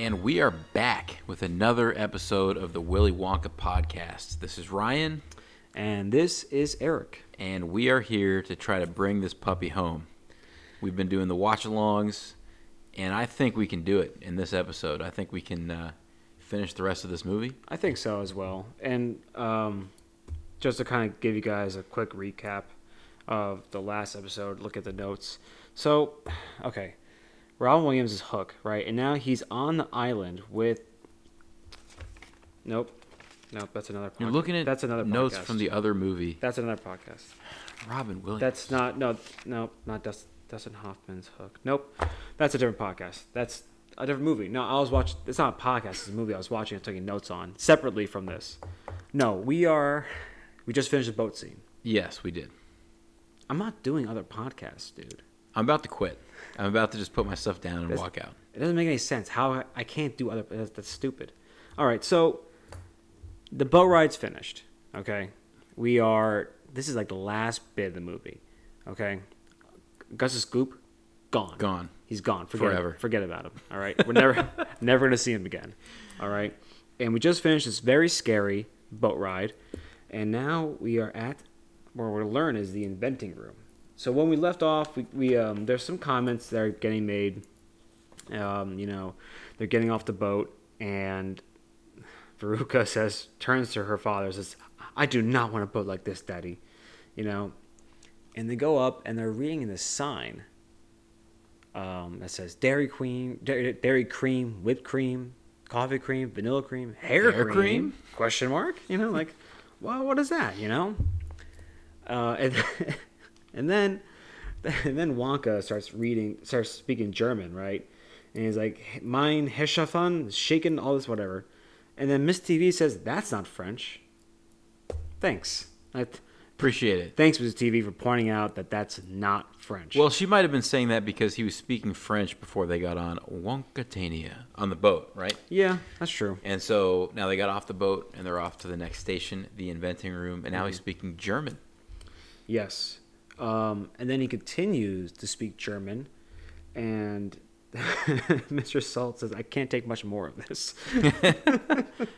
And we are back with another episode of the Willy Wonka podcast. This is Ryan, And this is Eric. and we are here to try to bring this puppy home. We've been doing the watch alongs, and I think we can do it in this episode. I think we can uh, finish the rest of this movie. I think so as well. And um, just to kind of give you guys a quick recap of the last episode, look at the notes. So, okay, Robin Williams is Hook, right? And now he's on the island with. Nope. Nope, that's another podcast. You're looking at that's another notes podcast. from the other movie. That's another podcast. Robin Williams. That's not no no not Dustin, Dustin Hoffman's Hook. Nope, that's a different podcast. That's a different movie. No, I was watching. It's not a podcast. It's a movie I was watching and taking notes on separately from this. No, we are. We just finished the boat scene. yes, we did. I'm not doing other podcasts, dude. I'm about to quit. I'm about to just put my stuff down and That's- walk out. It doesn't make any sense. How I, can't do other. That's, that's stupid. All right, so the boat ride's finished. Okay, we are. This is like the last bit of the movie. Okay, Gus's Scoop, gone. Gone. He's gone. Forget Forever. Forget about him. All right, we're never never gonna see him again. All right, and we just finished this very scary boat ride, and now we are at where we're learn is the inventing room. So when we left off, we, we um, there's some comments that are getting made. Um, you know, they're getting off the boat, and Veruca says, turns to her father, says, "I do not want a boat like this, Daddy." You know, and they go up and they're reading this sign um, that says Dairy Queen, Dairy, Dairy Cream, whipped cream, coffee cream, vanilla cream, hair, Hair cream, cream? Question mark? You know, like, well, what is that? You know, uh, and and then and then Wonka starts reading, starts speaking German, right? And he's like, "Mein Herrschaften, shaken, all this, whatever." And then Miss TV says, "That's not French." Thanks. That, Appreciate it. thanks, Miss TV, for pointing out that that's not French. Well, she might have been saying that because he was speaking French before they got on Wonkatania on the boat, right? yeah, that's true. And so now they got off the boat and they're off to the next station, the inventing room, and now he's mm-hmm. speaking German. Yes. Um, and then he continues to speak German, and Mr. Salt says, I can't take much more of this.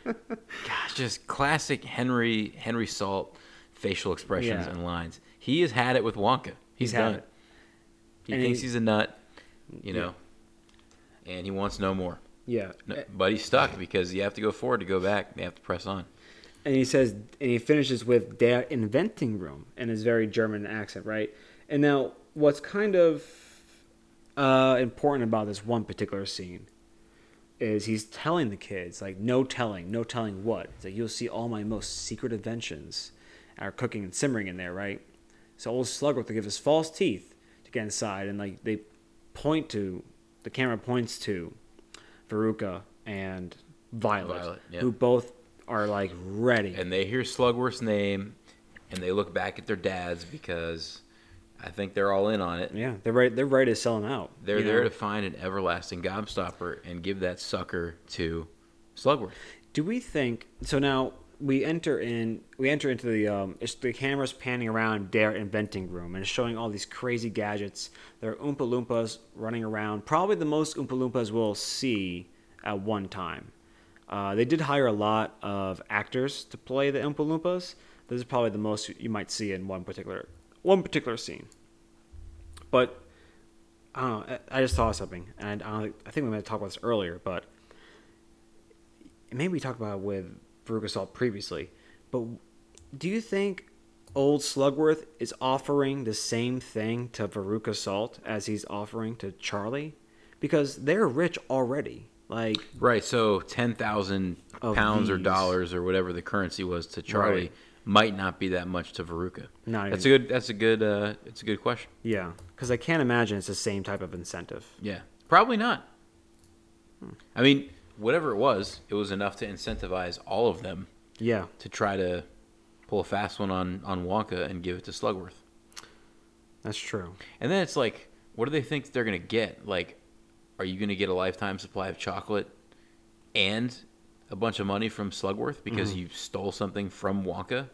Gosh, just classic Henry Henry Salt facial expressions Yeah. and lines. He has had it with Wonka. He's, He's done it. it. He And thinks he- he's a nut, you know, and he wants no more. yeah. No, but he's stuck because you have to go forward to go back. They have to press on. And he says, and he finishes with der inventing room in his very German accent, right? And now, what's kind of uh, important about this one particular scene is he's telling the kids, like, no telling, no telling what. It's like, you'll see all my most secret inventions are cooking and simmering in there, right? So old Slugworth will give his false teeth to get inside, and like they point to, the camera points to Veruca and Violet, Violet, yeah. who both are like ready. And they hear Slugworth's name, and they look back at their dads because I think they're all in on it. yeah, they're right. They're ready to sell him out. They're there know? to find an everlasting gobstopper and give that sucker to Slugworth. Do we think so? Now we enter in. We enter into the um. It's the camera's panning around their inventing room and showing all these crazy gadgets. There are Oompa Loompas running around. Probably the most Oompa Loompas we'll see at one time. Uh, they did hire a lot of actors to play the Oompa Loompas. This is probably the most you might see in one particular one particular scene. But I don't know. I just of something, and I, I think we might have talked about this earlier, but maybe we talked about it with Veruca Salt previously, but do you think old Slugworth is offering the same thing to Veruca Salt as he's offering to Charlie? Because they're rich already. Like, Right. So ten thousand pounds or these. dollars or whatever the currency was to Charlie Right. might not be that much to Veruca. Not that's even- a good. That's a good. Uh, it's a good question. yeah, because I can't imagine it's the same type of incentive. Yeah. Probably not. I mean, whatever it was, it was enough to incentivize all of them Yeah, to try to pull a fast one on on Wonka and give it to Slugworth. that's true. And then it's like, what do they think they're gonna get? Like, are you gonna get a lifetime supply of chocolate and a bunch of money from Slugworth because Mm-hmm. you stole something from Wonka?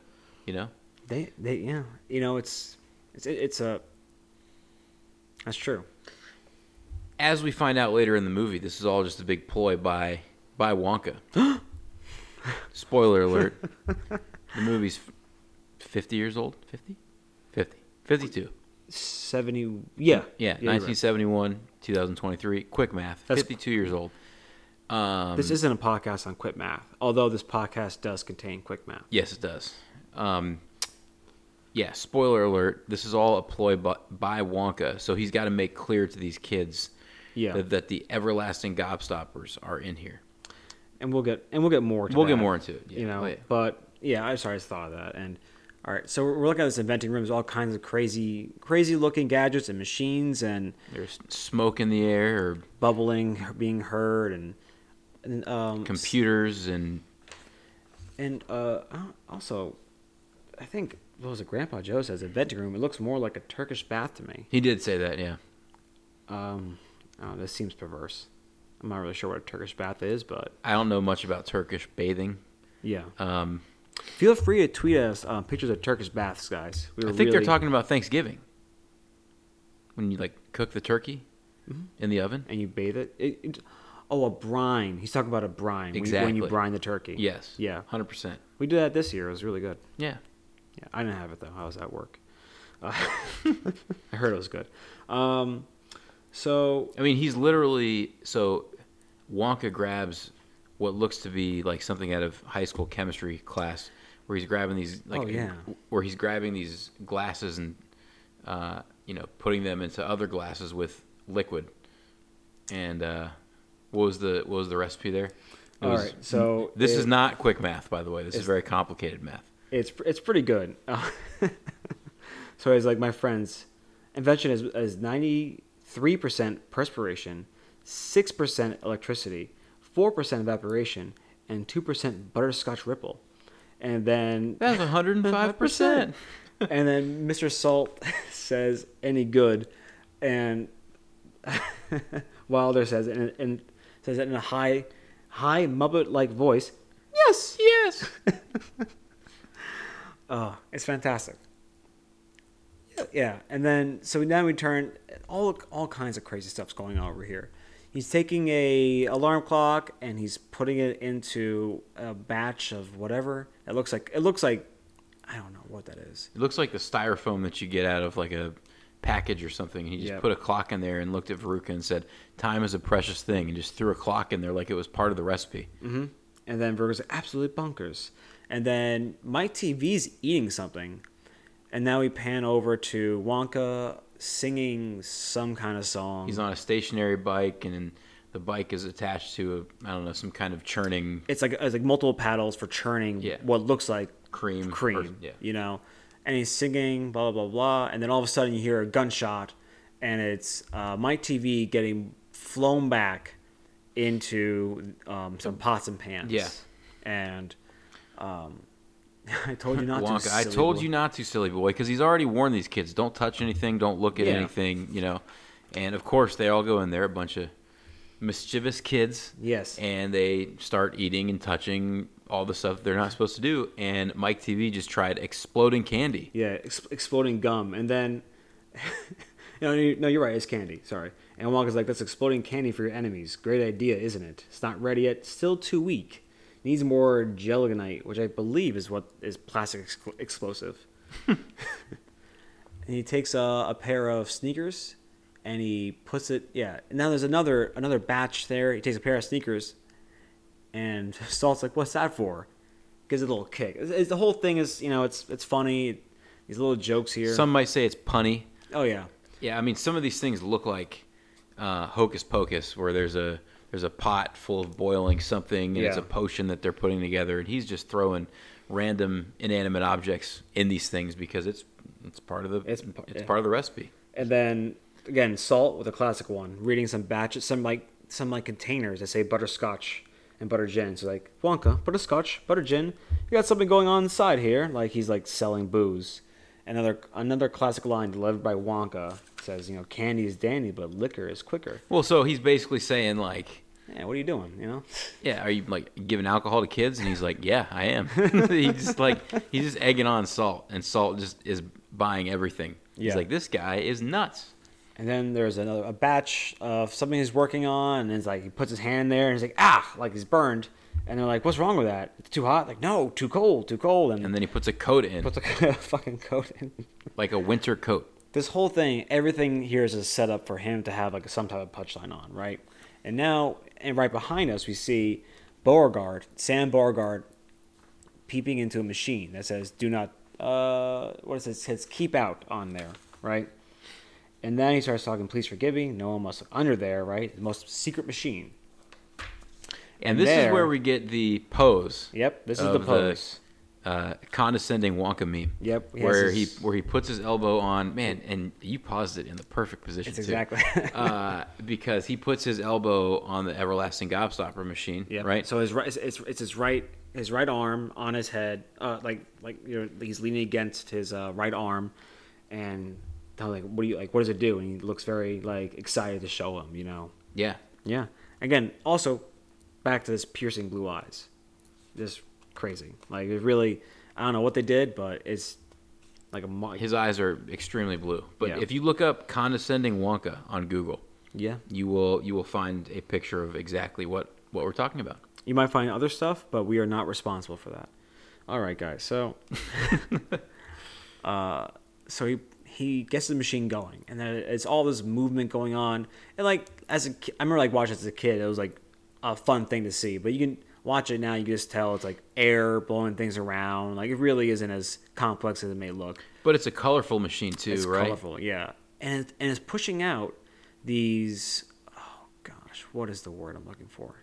You know, They, they, yeah, you know, it's, it's, it's a. That's true. as we find out later in the movie, this is all just a big ploy by by Wonka. Spoiler alert. the movie's 50 years old. 50? 50. 52. Seventy. Yeah. Yeah, you're right. 1971, 2023. Quick math. That's- 52 years old. Um, This isn't a podcast on quick math, although this podcast does contain quick math. Yes, it does. Um, yeah, spoiler alert. This is all a ploy by, by Wonka, so he's got to make clear to these kids Yeah. that, that the everlasting gobstoppers are in here. and we'll get and we'll get more. We'll get more into it. Yeah. you know, Oh, yeah. but yeah, I'm sorry, I just thought of that. And all right, so we're looking at this inventing room. There's all kinds of crazy, crazy looking gadgets and machines and There's smoke in the air, or bubbling being heard and and um, computers, and And uh, also, I think what was it? Grandpa Joe says inventing room. It looks more like a Turkish bath to me. he did say that. Yeah. Um, oh, this seems perverse. I'm not really sure what a Turkish bath is, but I don't know much about Turkish bathing. yeah. Um, Feel free to tweet us um, pictures of Turkish baths, guys. We I think they're talking about Thanksgiving when you like cook the turkey Mm-hmm. in the oven. and you bathe it. It- it- oh, a brine. He's talking about a brine. when you- When you brine the turkey. Yes. Yeah. Hundred percent. We did that this year. It was really good. Yeah. Yeah, I didn't have it though. How was that work? Uh, I heard it was good. Um, so I mean, he's literally so Wonka grabs what looks to be like something out of high school chemistry class, where he's grabbing these like Oh, yeah. where he's grabbing these glasses and uh, you know putting them into other glasses with liquid. And uh, what was the what was the recipe there? It all was- right, so this is not quick math, by the way. This is very complicated math. It's it's pretty good. so it's like my friend's invention is is ninety three percent perspiration, six percent electricity, four percent evaporation, and two percent butterscotch ripple. And then That's 105 percent. and then Mr. Salt says any good, and Wilder says and, and says it in a high high muppet like voice. Yes. Yes. Oh, it's fantastic. Yeah, yeah, and then so now we turn all all kinds of crazy stuff's going on over here. He's taking a alarm clock and he's putting it into a batch of whatever. It looks like it looks like I don't know what that is. It looks like the styrofoam that you get out of like a package or something. He just Yep. put a clock in there and looked at Veruca and said, "Time is a precious thing," and just threw a clock in there like it was part of the recipe. hmm And then Veruca's like, absolutely bonkers. And then Mike TV's eating something. And now we pan over to Wonka singing some kind of song. He's on a stationary bike, and the bike is attached to a I don't know some kind of churning it's like it's like multiple paddles for churning Yeah. what looks like cream. cream. or- yeah. You know, and he's singing blah blah blah blah, and then all of a sudden you hear a gunshot, and it's uh, Mike TV getting flown back into um, some pots and pans. Yeah. and um, I told you not to. Wonka. I told boy. you not to, silly boy, because he's already warned these kids: don't touch mm. anything, don't look at Yeah. anything, you know. And of course, they all go in there, a bunch of mischievous kids, Yes. and they start eating and touching all the stuff they're not supposed to do. And Mike TV just tried exploding candy. Yeah, ex- exploding gum, and then no, you- no, you're right. It's candy. Sorry. And Wonka's like, "That's exploding candy for your enemies. Great idea, isn't it? It's not ready yet. Still too weak. Needs more gelignite, which I believe is what is plastic ex- explosive." and he takes a, a pair of sneakers, and he puts it. Yeah. And now there's another another batch there. He takes a pair of sneakers, and Salt's like, "What's that for?" Gives it a little kick. It's, it's- the whole thing is, you know, it's it's funny. These little jokes here. Some might say it's punny. oh yeah, Yeah, I mean, some of these things look like uh, hocus pocus, where there's a there's a pot full of boiling something, and it's a potion that they're putting together, and he's just throwing random inanimate objects in these things because it's it's part of the It's it's, yeah. part of the recipe. and then again, Salt with a classic one, reading some batches, some like some like containers that say butterscotch and butter gin. So like Wonka, butterscotch, butter gin. You got something going on inside here. Like he's like selling booze. Another another classic line delivered by Wonka says, you know, candy is dandy, but liquor is quicker. Well, so he's basically saying like, Yeah, what are you doing? You know? yeah, are you like giving alcohol to kids? And he's like, yeah, I am. he's just like he's just egging on Salt, and Salt just is buying everything. He's like, this guy is nuts. And then there's another a batch of something he's working on, and it's like he puts his hand there, and he's like, ah, like he's burned. And they're like, what's wrong with that? It's too hot. Like, no, too cold, too cold. And, And then he puts a coat in, puts a fucking coat in. like a winter coat. This whole thing, everything here is a setup for him to have like some type of punchline on, right? And now, and right behind us, we see Beauregard, Sam Beauregard, peeping into a machine that says "Do not," uh, what is it? It says "Keep out" on there, right? And then he starts talking, "Please forgive me. No one must under there, right? The most secret machine." And this there- is where we get the pose. Yep, this is the pose. Uh, condescending Wonka meme. Yep, he Where his- he where he puts his elbow on man, and you paused it in the perfect position. It's too. exactly- uh, because he puts his elbow on the everlasting gobstopper machine. Yep. Right. So his right, it's, it's, it's his right, his right arm on his head, uh, like like you know, he's leaning against his uh, right arm, and they're like, what do you like? What does it do? And he looks very like excited to show him. You know. yeah. Yeah. Again, also back to this piercing blue eyes, just crazy. Like it really, I don't know what they did, but it's like a mo- His eyes are extremely blue. But Yeah. if you look up condescending Wonka on Google, yeah. you will you will find a picture of exactly what what we're talking about. You might find other stuff, but we are not responsible for that. All right, guys. So, uh, so he he gets the machine going, and then it's all this movement going on. And like as a ki- I remember like watching as a kid, it was like a fun thing to see. But you can watch it now, you can just tell it's like air blowing things around. Like it really isn't as complex as it may look. But it's a colorful machine too, It's right? colorful, yeah, and it, and it's pushing out these. Oh gosh, what is the word I'm looking for?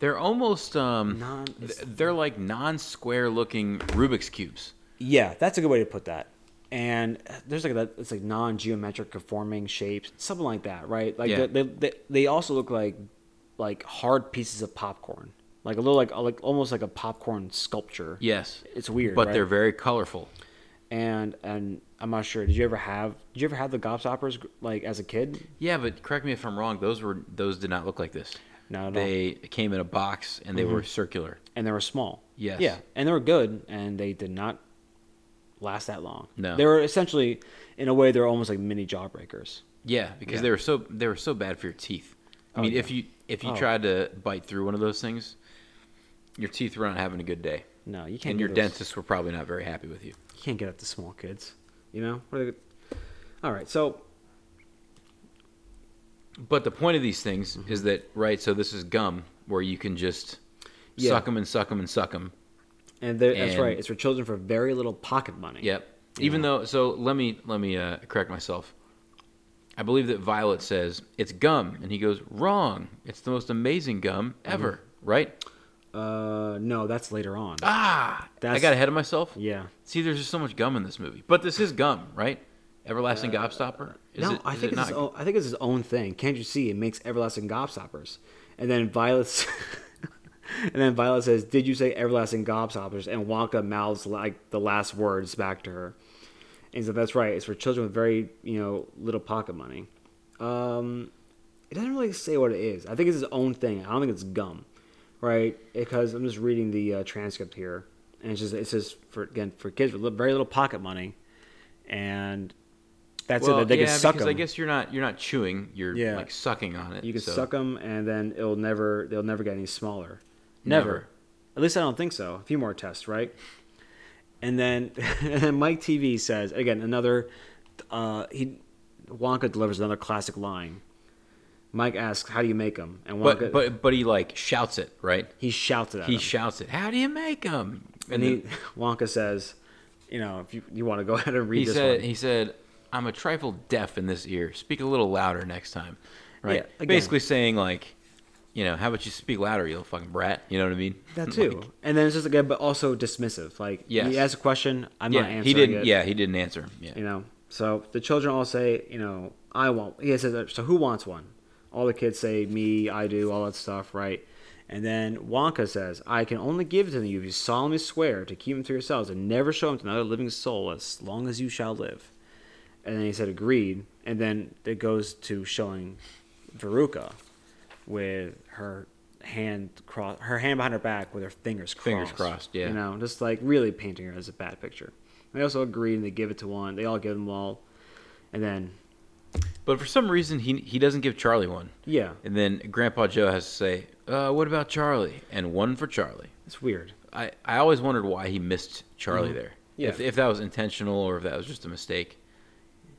They're almost um, Non- they're like non-square looking Rubik's cubes. Yeah, that's a good way to put that. And there's like that it's like non-geometric conforming shapes, something like that, right? Like Yeah. they, they they also look like like hard pieces of popcorn, like a little like like almost like a popcorn sculpture. Yes, It's weird, but right? they're very colorful. And and I'm not sure. Did you ever have Did you ever have the gobstoppers like as a kid? Yeah, but correct me if I'm wrong. Those were those did not look like this. No. They came in a box and they mm-hmm. were circular. and they were small. Yes. Yeah, and they were good, and they did not last that long. No. they were essentially, in a way, they're almost like mini jawbreakers. Yeah, because Yeah. they were so they were so bad for your teeth. I Oh, mean, yeah. if you if you Oh. tried to bite through one of those things, your teeth were not having a good day, No, you can't. and your those- dentists were probably not very happy with you. You can't get up to small kids. You know. What are they- All right, so But the point of these things is that right. So this is gum where you can just Yeah. suck them and suck them and suck them. and they're- that's right. It's for children for very little pocket money. Yep. Even know. though, so let me let me uh, correct myself. I believe that Violet says it's gum, and he goes wrong. It's the most amazing gum ever, Mm-hmm. right? Uh, no, that's later on. Ah, I got ahead of myself. yeah. See, there's just so much gum in this movie, but this is gum, right? Everlasting Gobstopper. Is Uh, no, it, I think it it's his own, I think it's his own thing. Can't you see? It makes everlasting gobstoppers, and then Violet's, and then Violet says, "Did you say everlasting gobstoppers?" And Wonka mouths like the last words back to her, and so that's right. It's for children with very you know little pocket money. Um, it doesn't really say what it is. I think it's his own thing. I don't think it's gum, right? Because I'm just reading the uh, transcript here, and it's just it says for again for kids with very little pocket money, and that's well, it. They yeah, can suck because them. I guess you're not you're not chewing. You're Yeah. like sucking on it. You can so- suck them, and then it'll never they'll never get any smaller. Never. Never. At least I don't think so. A few more tests, right? And then and then Mike TV says again another. Uh, he Wonka delivers another classic line. Mike asks, "How do you make them?" And Wonka But but but he like shouts it, right? he shouts it He him. shouts it. How do you make them? and he Wonka says, "You know, if you you want to go ahead and read he this said one." he said i'm a trifle deaf in this ear speak a little louder next time right Yeah, basically saying like you know how about you speak louder you little fucking brat you know what i mean that too, Like, and then it's just again, but also dismissive. Like Yes. he asks a question, I'm yeah not answering he didn't it. yeah he didn't answer yeah You know, so the children all say, you know, I want. He says, so who wants one? All the kids say, me, I do, all that stuff, right? And then Wonka says, I can only give it to you if you solemnly swear to keep them to yourselves and never show them to another living soul as long as you shall live. And then he said, agreed. And then it goes to showing Veruca with her hand cross, her hand behind her back with her fingers crossed. Fingers crossed, yeah. You know, just like really painting her as a bad picture. They also agreed and they give it to one. They all give them all, and then But for some reason, he he doesn't give Charlie one. Yeah, And then Grandpa Joe has to say, uh, "What about Charlie?" And one for Charlie. it's weird. I, I always wondered why he missed Charlie Mhm. there. Yeah. If, if that was intentional or if that was just a mistake.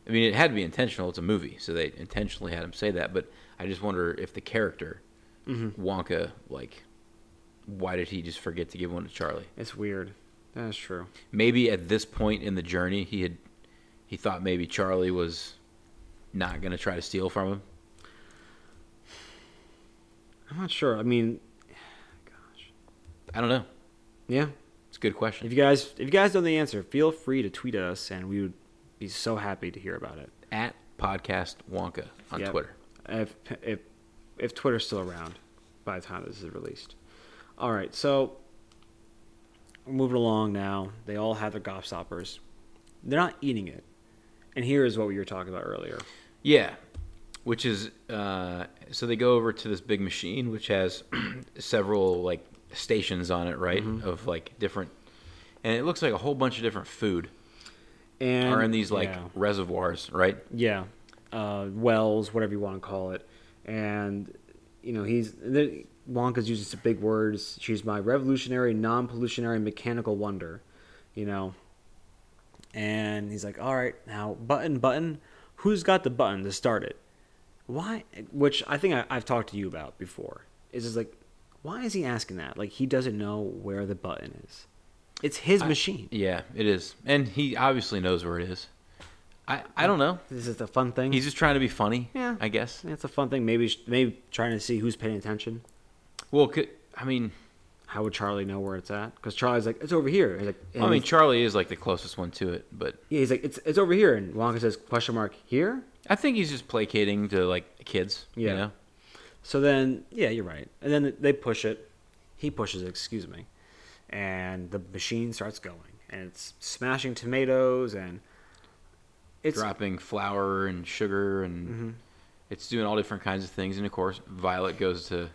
I mean, it had to be intentional. It's a movie, so they intentionally had him say that. But I just wonder if the character Mm-hmm. Wonka, like, why did he just forget to give one to Charlie? It's weird. That's true. Maybe at this point in the journey, he had he thought maybe Charlie was not going to try to steal from him. I'm not sure. I mean, gosh, I don't know. yeah. It's a good question. If you guys, if you guys know the answer, feel free to tweet us, and we would be so happy to hear about it. At podcast Wonka on Yep. Twitter. If if if Twitter's still around by the time this is released. All right, so moving along now. They all have their gobstoppers. They're not eating it, and here is what we were talking about earlier. Yeah, which is uh, so they go over to this big machine which has several like stations on it, right? Mm-hmm. Of like different, and it looks like a whole bunch of different food And are in these like yeah. reservoirs, right? Yeah, uh, wells, whatever you want to call it, and you know he's the, Wonka's using some big words. She's my revolutionary, non-pollutionary mechanical wonder, you know. And he's like, "All right, now button, button. Who's got the button to start it? Why?" Which I think I, I've talked to you about before. Is just like, why is he asking that? Like he doesn't know where the button is. It's his machine. Yeah, it is, and he obviously knows where it is. I I don't know. This is a fun thing. He's just trying to be funny. Yeah. I guess. It's a fun thing. Maybe maybe trying to see who's paying attention. Well, I mean, How would Charlie know where it's at? Because Charlie's like, it's over here. He's like, and I mean, Charlie is like the closest one to it, but yeah, he's like, it's it's over here. And Wonka says, question mark here. I think he's just placating to like kids. Yeah. You know? So then, yeah, you're right. And then they push it. He pushes it, excuse me, and the machine starts going, and it's smashing tomatoes, and it's dropping flour and sugar and Mm-hmm. it's doing all different kinds of things and of course violet goes to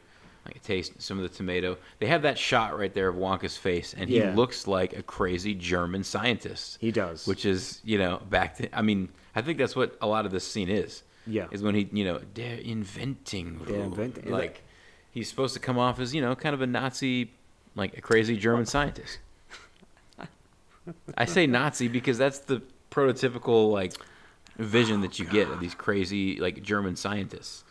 like taste some of the tomato. They have that shot right there of wonka's face and he Yeah. looks like a crazy german scientist. He does. which is you know back to i mean i think that's what a lot of this scene is. Yeah. is when he you know they're inventing They're inventing- like he's supposed to come off as you know kind of a nazi like a crazy german scientist. I say nazi because that's the prototypical like vision that you oh, get of these crazy like german scientists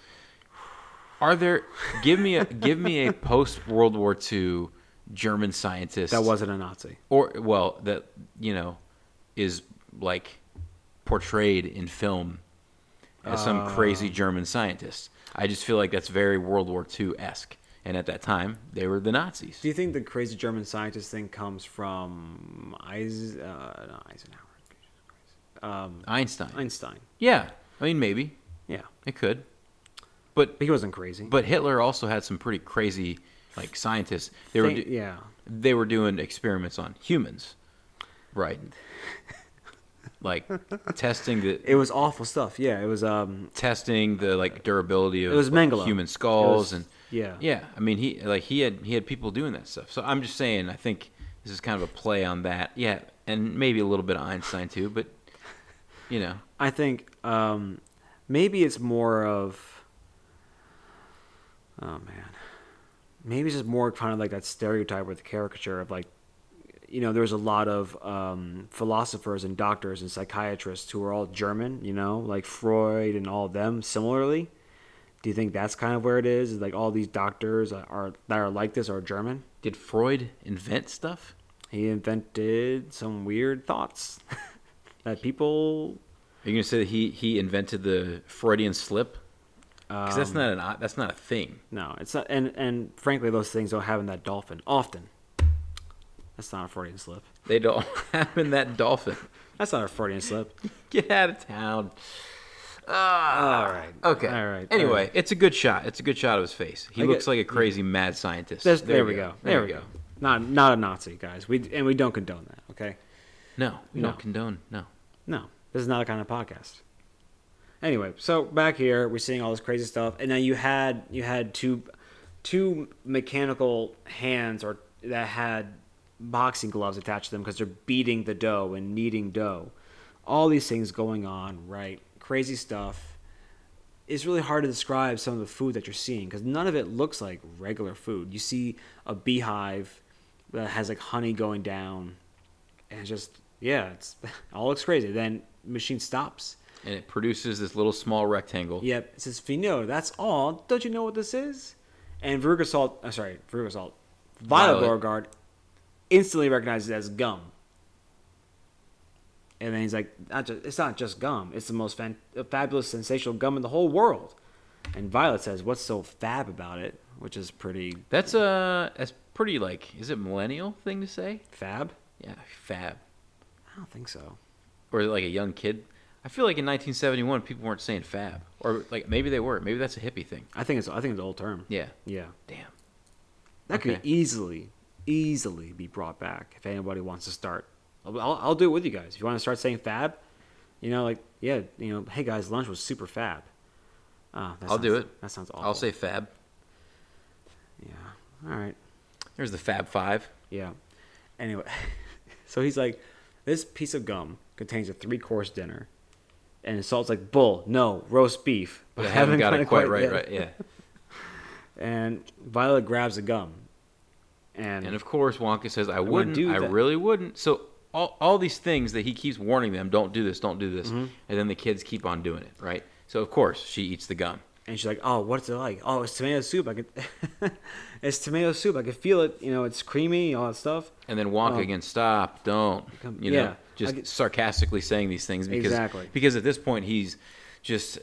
are there give me a give me a post world war ii german scientist that wasn't a Nazi. or well that you know is like portrayed in film as some Uh. crazy german scientist. I just feel like that's very world war ii-esque and at that time they were the nazis. Do you think the crazy German scientist thing comes from Eis, uh, not Eisenhower? Um, einstein. Einstein. yeah. I mean maybe. Yeah, it could but he wasn't crazy. but hitler also had some pretty crazy like scientists they were Think- do- yeah, they were doing experiments on humans right like testing the it was awful stuff. Yeah, it was. Um, testing the like durability of It was Mengele. human It skulls was- and yeah. yeah i mean he like he had he had people doing that stuff so i'm just saying i think this is kind of a play on that yeah and maybe a little bit of einstein too but you know I think um, maybe it's more of. Oh man, maybe it's just more kind of like that stereotype or the caricature of like, you know, there's a lot of um, philosophers and doctors and psychiatrists who are all German. You know, like Freud and all of them. Similarly, do you think that's kind of where it is? Is like all these doctors are that are like this are German? did freud invent stuff He invented some weird thoughts that people. are you gonna say that he he invented the freudian slip because that's um, not an that's not a thing No, it's not, and and frankly, those things don't happen in that dolphin often. That's not a Freudian slip. they don't happen in that dolphin That's not a Freudian slip. get out of town All right. okay All right. anyway all right. it's a good shot it's a good shot of his face he I looks get- like a crazy mad scientist There's- there, we go. There, we we go. Not not a Nazi, guys. We and we don't condone that. Okay. No, we No. don't condone. No. No, this is not a kind of podcast. Anyway, so back here we're seeing all this crazy stuff, and then you had you had two two mechanical hands or that had boxing gloves attached to them because they're beating the dough and kneading dough. All these things going on, right? Crazy stuff. it's really hard to describe some of the food that you're seeing because none of it looks like regular food. You see a beehive that has like honey going down, and just yeah, it's all looks crazy. Then machine stops. And it produces this little small rectangle. Yep, it says Fino. That's all. Don't you know what this is? And Veruca Salt, uh, sorry, Veruca Salt, Violet, Violet. Beauregard instantly recognizes it as gum. And then he's like, not just, "It's not just gum. It's the most fan- uh, fabulous, sensational gum in the whole world." And Violet says, "What's so fab about it?" Which is pretty That's a that's pretty like is it millennial thing to say? fab. Yeah, fab. I don't think so. Or like a young kid. I feel like in 1971 people weren't saying fab, or like maybe they were. Maybe that's a hippie thing. I think it's I think it's an old term. Yeah. Yeah, Damn. that could easily, easily be brought back if anybody wants to start. I'll, I'll, I'll do it with you guys. If you want to start saying fab, you know, like yeah, you know, hey guys, lunch was super fab. Ah, that I'll do it. That sounds awful. I'll say fab. yeah. All right. There's the Fab Five. Yeah. Anyway, so he's like, this piece of gum contains a three course dinner, and Salt's like, bull, no, roast beef. But I haven't got got it quite right. yet." Right. Yeah. And Violet grabs a gum, and, And of course, Wonka says, "I wouldn't do I really wouldn't." So all, all these things that he keeps warning them, "Don't do this. Don't do this," Mm-hmm. and then the kids keep on doing it, right? So of course, she eats the gum. and she's like, "Oh, what's it like? Oh, it's tomato soup. I could, it's tomato soup. I could feel it. You know, it's creamy, all that stuff." And then Wonka Oh. again, stop, don't, you know, yeah, just get- sarcastically saying these things because Exactly. because at this point he's just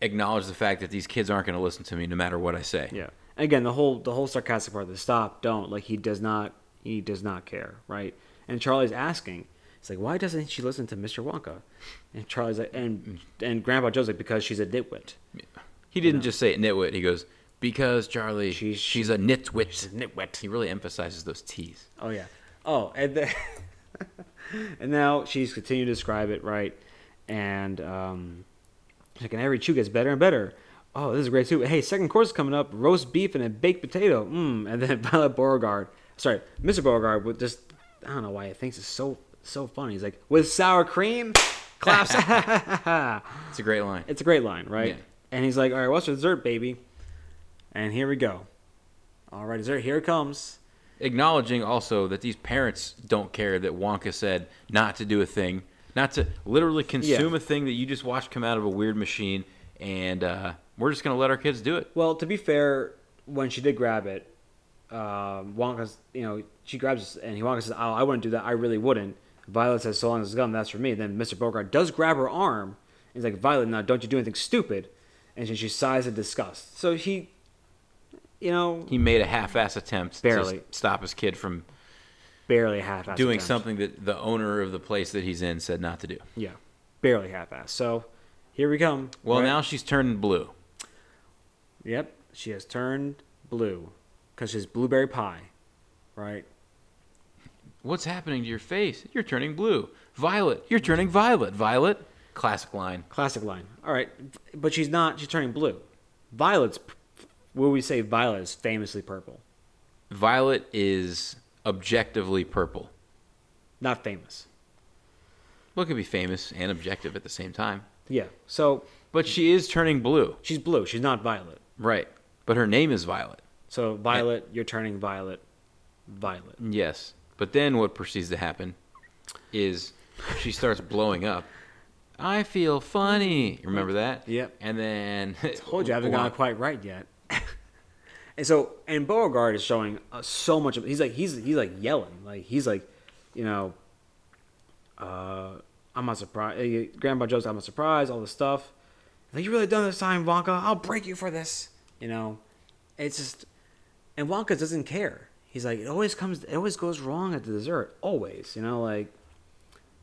acknowledged the fact that these kids aren't going to listen to me no matter what I say. Yeah. And again, the whole the whole sarcastic part, the stop, don't, like he does not he does not care, right? And Charlie's asking, it's like, why doesn't she listen to Mr. Wonka? And Charlie's like, and and Grandpa Joe's like, because she's a nitwit. He didn't just say nitwit. He goes because Charlie, She's- she's, a nitwit. She's a nitwit. He really emphasizes those T's. Oh yeah. Oh, and then, and now she's continuing to describe it right, and um, like, and every chew gets better and better. Oh, this is great too. Hey, second course is coming up: roast beef and a baked potato. Mmm. And then Violet Beauregard, sorry, Mr. Beauregard, with just I don't know why he thinks it's so so funny. He's like, with sour cream, claps. It's a great line. it's a great line, right? Yeah. And he's like, all right, what's your dessert, baby? And here we go. All right, dessert. Here it comes. Acknowledging also that these parents don't care that Wonka said not to do a thing, not to literally consume Yeah. a thing that you just watched come out of a weird machine, and uh, we're just gonna let our kids do it. Well, to be fair, when she did grab it, um, Wonka's, you know, she grabs it and he Wonka says, "Oh, I wouldn't do that. I really wouldn't." Violet says, "So long as it's gum, that's for me." Then Mr. Beauregard does grab her arm. And he's like, "Violet, now don't you do anything stupid." And she, she sighs in disgust. So he, you know, He made a half-ass attempt Barely. to stop his kid from barely half-ass doing something that the owner of the place that he's in said not to do. Yeah, barely half-assed. So here we come. Well, right? now she's turning blue. Yep, she has turned blue because she's blueberry pie, right? What's happening to your face? You're turning blue. Violet, you're turning violet. Violet, classic line. Classic line. All right, but she's not. She's turning blue. Violet's. Will we say violet is famously purple? Violet is objectively purple. Not famous. Well, it can be famous and objective at the same time. Yeah. So But she is turning blue. she's blue. She's not violet. Right. But her name is Violet. So violet, you're turning violet. Violet. Yes. But then what proceeds to happen is she starts blowing up. I feel funny. You Remember that? Yep. And then I Told you I haven't got it quite right yet. And so and Beauregard is showing uh, so much of. He's like he's he's like yelling like he's like, you know. Uh, I'm not surprised. Grandpa Joe's I'm not surprised. All this stuff. Like you really done this time, Wonka? I'll break you for this. You know, it's just, and Wonka doesn't care. He's like it always comes. It always goes wrong at the dessert. Always. You know, like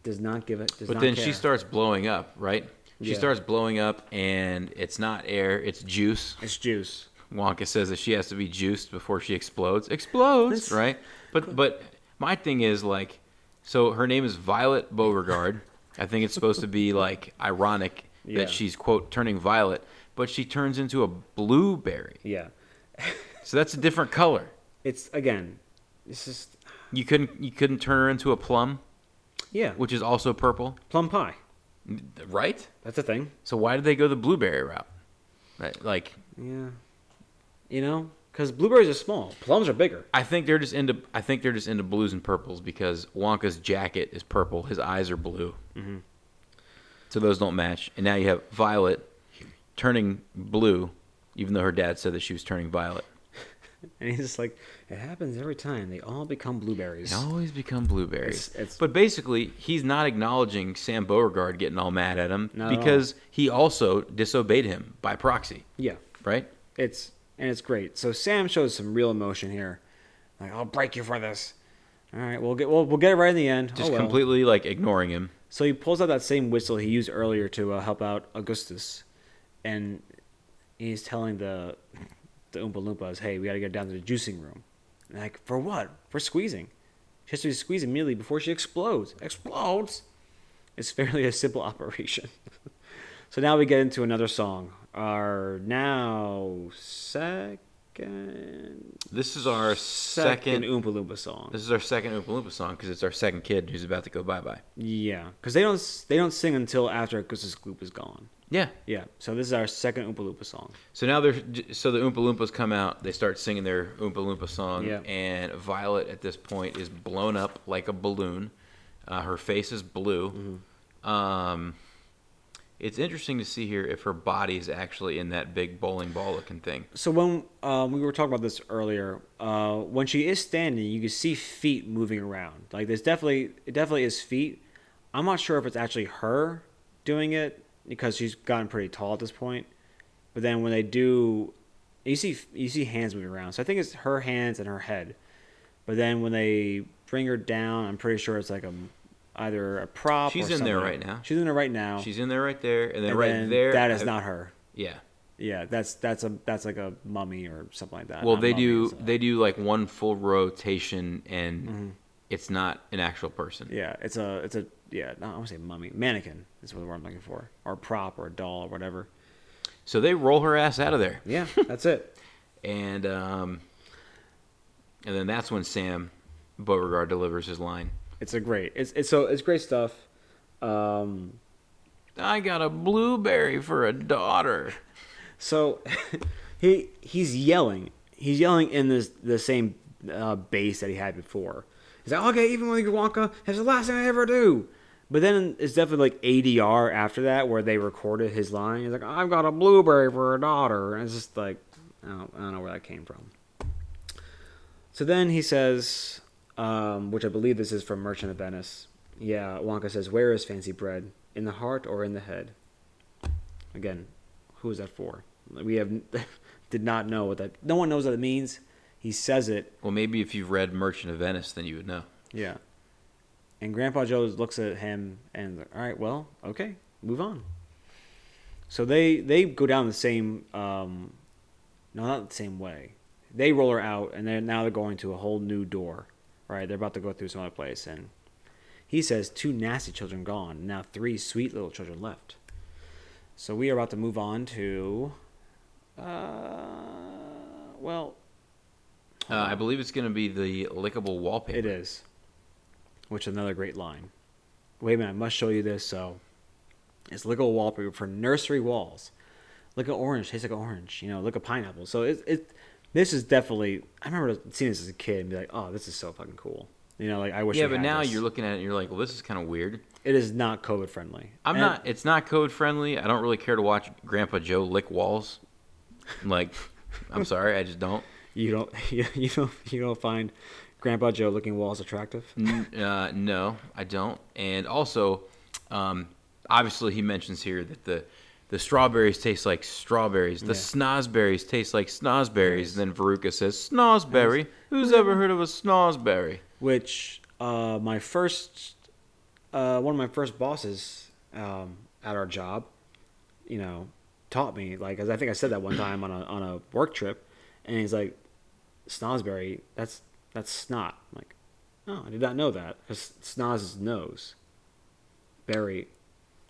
does not give it. Does But then care. she starts blowing up, right? She Yeah. starts blowing up, and it's not air, it's juice. It's juice. Wonka says that she has to be juiced before she explodes. Explodes, right? But but my thing is like, so her name is Violet Beauregard. I think it's supposed to be like ironic Yeah. that she's quote turning violet, but she turns into a blueberry. Yeah. So that's a different color. It's again. It's just You couldn't you couldn't turn her into a plum, yeah. which is also purple, Plum pie. right? That's a thing. So why did they go the blueberry route? Like Yeah. You know, because blueberries are small, plums are bigger. I think they're just into I think they're just into blues and purples because Wonka's jacket is purple, his eyes are blue. Mhm. So those don't match. And now you have Violet turning blue, even though her dad said that she was turning violet. And he's just like, it happens every time. They all become blueberries. They always become blueberries. It's- it's- but basically, he's not acknowledging Sam Beauregard getting all mad at him Not at because he also disobeyed him by proxy, Yeah. right? It's and it's great. So Sam shows some real emotion here. Like, I'll break you for this. All right, we'll get we'll, we'll get it right in the end. Just Oh, well. completely like ignoring him. So he pulls out that same whistle he used earlier to uh, help out Augustus, and he's telling the the Oompa Loompas, "Hey, we got to get down to the juicing room." And like, for what? For squeezing. She has to be squeezed immediately before she explodes. Explodes. It's fairly a simple operation. so now we get into another song. Our now second This is our second second. Oompa Loompa song. this is our second Oompa Loompa song because it's our second kid who's about to go bye bye. Yeah, because they don't they don't sing until after Augustus Gloop is gone. Yeah. Yeah, so this is our second Oompa Loompa song. So now they're so the Oompa Loompas come out. They start singing their Oompa Loompa song, Yeah. and Violet at this point is blown up like a balloon. Uh, her face is blue. Mm-hmm. Um, it's interesting to see here if her body is actually in that big bowling ball looking thing. So when um, we were talking about this earlier, uh, when she is standing, you can see feet moving around. Like there's definitely it definitely is feet. I'm not sure if it's actually her doing it because she's gotten pretty tall at this point. But then when they do, you see you see hands moving around. So I think it's her hands and her head. But then when they bring her down, I'm pretty sure it's like a either a prop. She's in there right now. She's in there right now. She's in there right there, and then and right then there. That is I- not her. Yeah. Yeah, that's that's a that's like a mummy or something like that. Well, Not they mummy, do a- they do like one full rotation, and Mhm. it's not an actual person. Yeah, it's a it's a yeah. I want to say mummy mannequin is what I'm looking for, or a prop or a doll or whatever. So they roll her ass out of there. Yeah, that's it. and um, and then that's when Sam Beauregard delivers his line. It's a great. It's it's so it's great stuff. Um, I got a blueberry for a daughter. so he he's yelling. He's yelling in this the same uh, bass that he had before. He's like, "Okay, even when you Wonka, it's the last thing I ever do." But then it's definitely like ADR after that, where they recorded his line. He's like, "I've got a blueberry for a daughter," and it's just like, I don't, I don't know where that came from. So then he says, um, which I believe this is from Merchant of Venice. Yeah, Wonka says, "Where is fancy bred? In the heart or in the head?" Again, who is that for? We have did not know what that. No one knows what it means. He says it. Well, maybe if you've read Merchant of Venice, then you would know. Yeah. And Grandpa Joe looks at him and all right, well, okay, move on. So they they go down the same, um, no, not the same way. They roll her out, and then now they're going to a whole new door. Right, they're about to go through some other place, and he says two nasty children gone, now three sweet little children left. So we are about to move on to, uh, well, Uh, I believe it's going to be the lickable wallpaper. It is. Which is another great line. Wait a minute, I must show you this. So, it's lickable wallpaper for nursery walls. Look at orange, tastes like orange. You know, look at pineapple. So it it this is definitely. I remember seeing this as a kid and be like, oh, this is so fucking cool. You know, like I wish. Yeah, but now this. you're looking at it and you're like, well, this is kind of weird. It is not COVID friendly. I'm And- not. It's not code friendly. I don't really care to watch Grandpa Joe lick walls. Like, I'm sorry, I just don't. You don't. You, you don't. You don't find Grandpa Joe looking walls attractive. Uh, no, I don't. And also, um, obviously, he mentions here that the the strawberries taste like strawberries. The Yeah. snozberries taste like snozberries. And then Veruca says, "Snozberry? Who's ever heard of a snozberry?" which uh, my first uh, one of my first bosses um, at our job, you know, taught me like I think I said that one time on a on a work trip, and he's like, "Snozberry, that's that's snot." I'm like, oh, I did not know that because snoz is nose. Berry,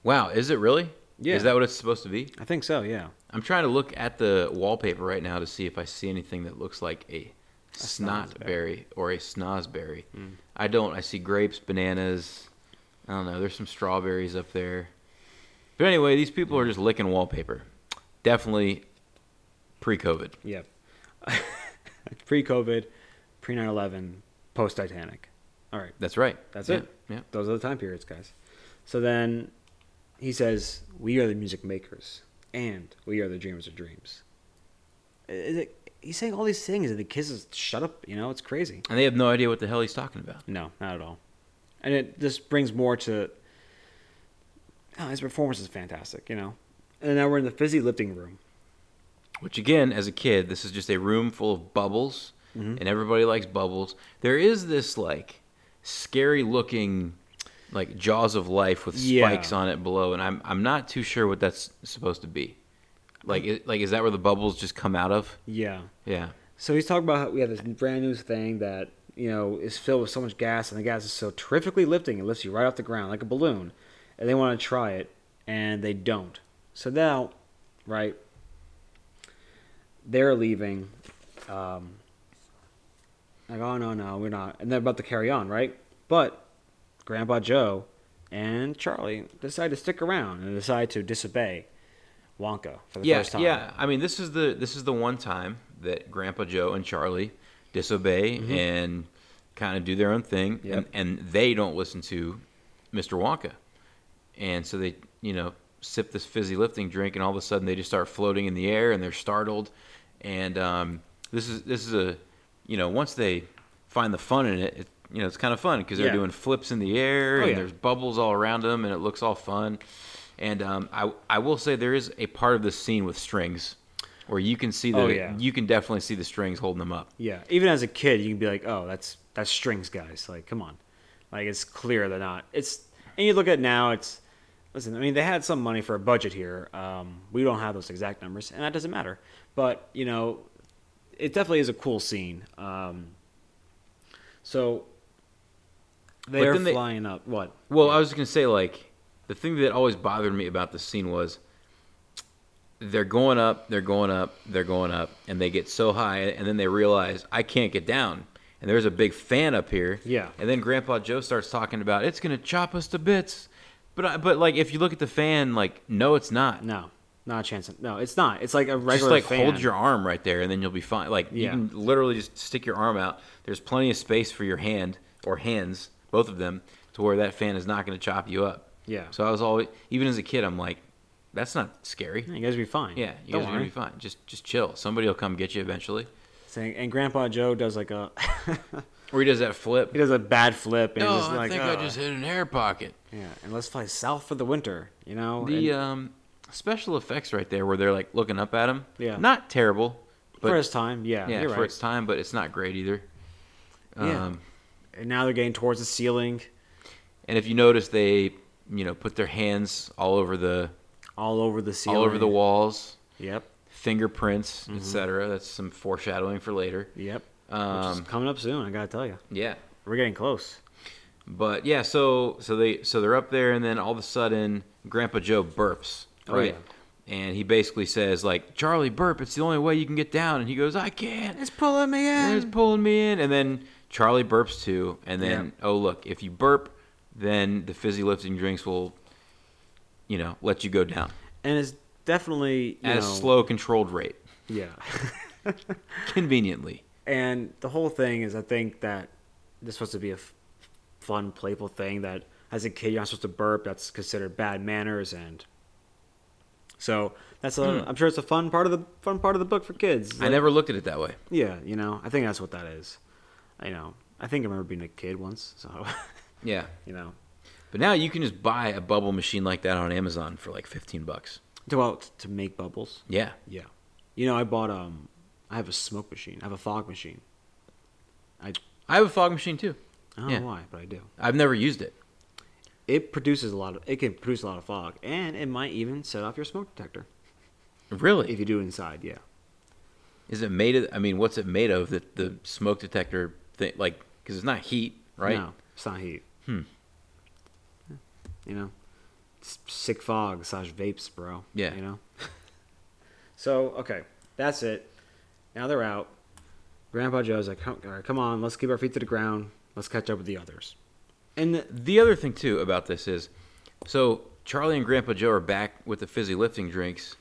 Wow, is it really? Yeah. Is that what it's supposed to be? I think so. Yeah, I'm trying to look at the wallpaper right now to see if I see anything that looks like a, A snotberry or a snozberry. Mm. I don't. I see grapes, bananas. I don't know. There's some strawberries up there. But anyway, these people are just licking wallpaper. Definitely Pre-COVID. Yep. Pre-COVID, pre 9/11, post Titanic. All right. That's right. That's Yeah, it. Yeah. Those are the time periods, guys. So then he says, "We are the music makers, and we are the dreamers of dreams." Is it, he's saying all these things, and the kids just shut up. You know, it's crazy. And they have no idea what the hell he's talking about. No, not at all. And it just brings more to. Oh, his performance is fantastic, you know. And now we're in the fizzy lifting room. Which again, as a kid, this is just a room full of bubbles, Mhm. and everybody likes bubbles. There is this like scary looking, like jaws of life with Yeah. spikes on it below, and I'm I'm not too sure what that's supposed to be. Like, it, like is that where the bubbles just come out of? Yeah. Yeah. So he's talking about how we have this brand new thing that you know is filled with so much gas, and the gas is so terrifically lifting, it lifts you right off the ground like a balloon. And they want to try it, and they don't. So now, right? They're leaving. Um, like, oh no, no, we're not, and they're about to carry on, right? But Grandpa Joe and Charlie decide to stick around and decide to disobey Wonka for the yeah, first time. yeah. I mean, this is the this is the one time that Grandpa Joe and Charlie disobey and kind of do their own thing, Mm-hmm. Yep. and, and they don't listen to Mr. Wonka, and so they you know sip this fizzy lifting drink, and all of a sudden they just start floating in the air, and they're startled, and um, this is this is a you know once they find the fun in it, it you know it's kind of fun because they're Yeah. doing flips in the air, Oh, and yeah. there's bubbles all around them, and it looks all fun. And um, I I will say there is a part of this scene with strings where you can see the Oh, yeah. you can definitely see the strings holding them up. Yeah, even as a kid, you can be like, "Oh, that's that's strings, guys." Like, come on, like it's clear they're not. It's and you look at it now, it's listen. I mean, they had some money for a budget here. Um, we don't have those exact numbers, and that doesn't matter. But you know, it definitely is a cool scene. Um, so they're they- flying up. What? Well, I was gonna say like the thing that always bothered me about the scene was they're going up, they're going up, they're going up, and they get so high, and then they realize I can't get down, and there's a big fan up here. Yeah. And then Grandpa Joe starts talking about it's gonna chop us to bits, but I, but like if you look at the fan, like no, it's not. No, not a chance. No, it's not. It's like a regular just like fan. hold your arm right there and then you'll be fine like you can literally just stick your arm out there's plenty of space for your hand or hands both of them to where that fan is not going to chop you up Yeah. so i was always even as a kid i'm like that's not scary You guys will be fine. yeah you Don't guys are gonna be fine just just chill somebody will come get you eventually Saying, and Grandpa Joe does like a or he does that flip he does a bad flip and no he's just i like, think i just hit an air pocket Yeah, and let's fly south for the winter. You know, the and um special effects right there where they're like looking up at him Yeah. not terrible but for his time, yeah, yeah for right. its time but it's not great either Yeah. And now they're getting towards the ceiling, And if you notice, they you know put their hands all over the all over the ceiling, all over the walls, Yep, fingerprints, Mm-hmm. etc. That's some foreshadowing for later. yep. Which Um, is coming up soon. I gotta tell you, yeah, we're getting close. but yeah, so so they so they're up there, and then all of a sudden, Grandpa Joe burps, Oh, right? And he basically says like, "Charlie, burp. It's the only way you can get down." And he goes, "I can't. It's pulling me in. It's pulling me in." And then Charlie burps too. And then, oh look, if you burp, then the fizzy lifting drinks will, you know, let you go down and it's definitely you at a slow, controlled rate, Yeah, conveniently. and the whole thing is, I think that this is supposed to be a f- fun, playful thing that as a kid you're not supposed to burp. That's considered bad manners, and so that's a. Hmm. am sure it's a fun part of the fun part of the book for kids. I never looked at it that way. Yeah, you know, I think that's what that is. I know. I think I remember being a kid once, so Yeah. you know. But now you can just buy a bubble machine like that on Amazon for like 15 bucks. To out to make bubbles. Yeah. Yeah. You know, I bought um, I have a smoke machine. I have a fog machine. I I have a fog machine too. I don't Yeah. know why, but I do. I've never used it. It produces a lot of. It can produce a lot of fog, and it might even set off your smoke detector Really? if you do it inside. Yeah. Is it made of I mean, what's it made of that the smoke detector thing like cuz it's not heat, right? No, it's not heat. Hmm. You know, sick fog slash vapes, bro. Yeah. You know. so okay, that's it. Now they're out. Grandpa Joe's like, come, all right, come on, let's keep our feet to the ground. Let's catch up with the others. And the, the other thing too about this is so Charlie and Grandpa Joe are back with the fizzy lifting drinks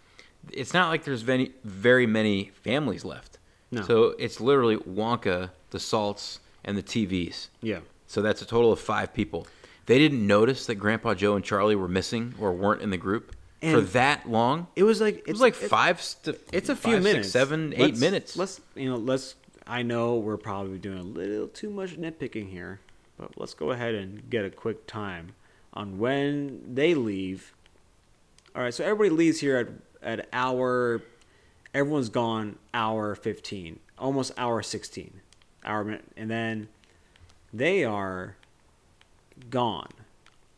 it's not like there's very very many families left. No. So it's literally Wonka, the Salts, and the TVs. Yeah. So that's a total of five people. They didn't notice that Grandpa Joe and Charlie were missing or weren't in the group for that long. It was like It was like five. St- It's a few five, six, minutes, seven, eight Let's- minutes. Let's you know. Let's. I know we're probably doing a little too much nitpicking here, but let's go ahead and get a quick time on when they leave. All right, so everybody leaves here at at hour. Everyone's gone hour fifteen, almost hour sixteen, hour and then they are gone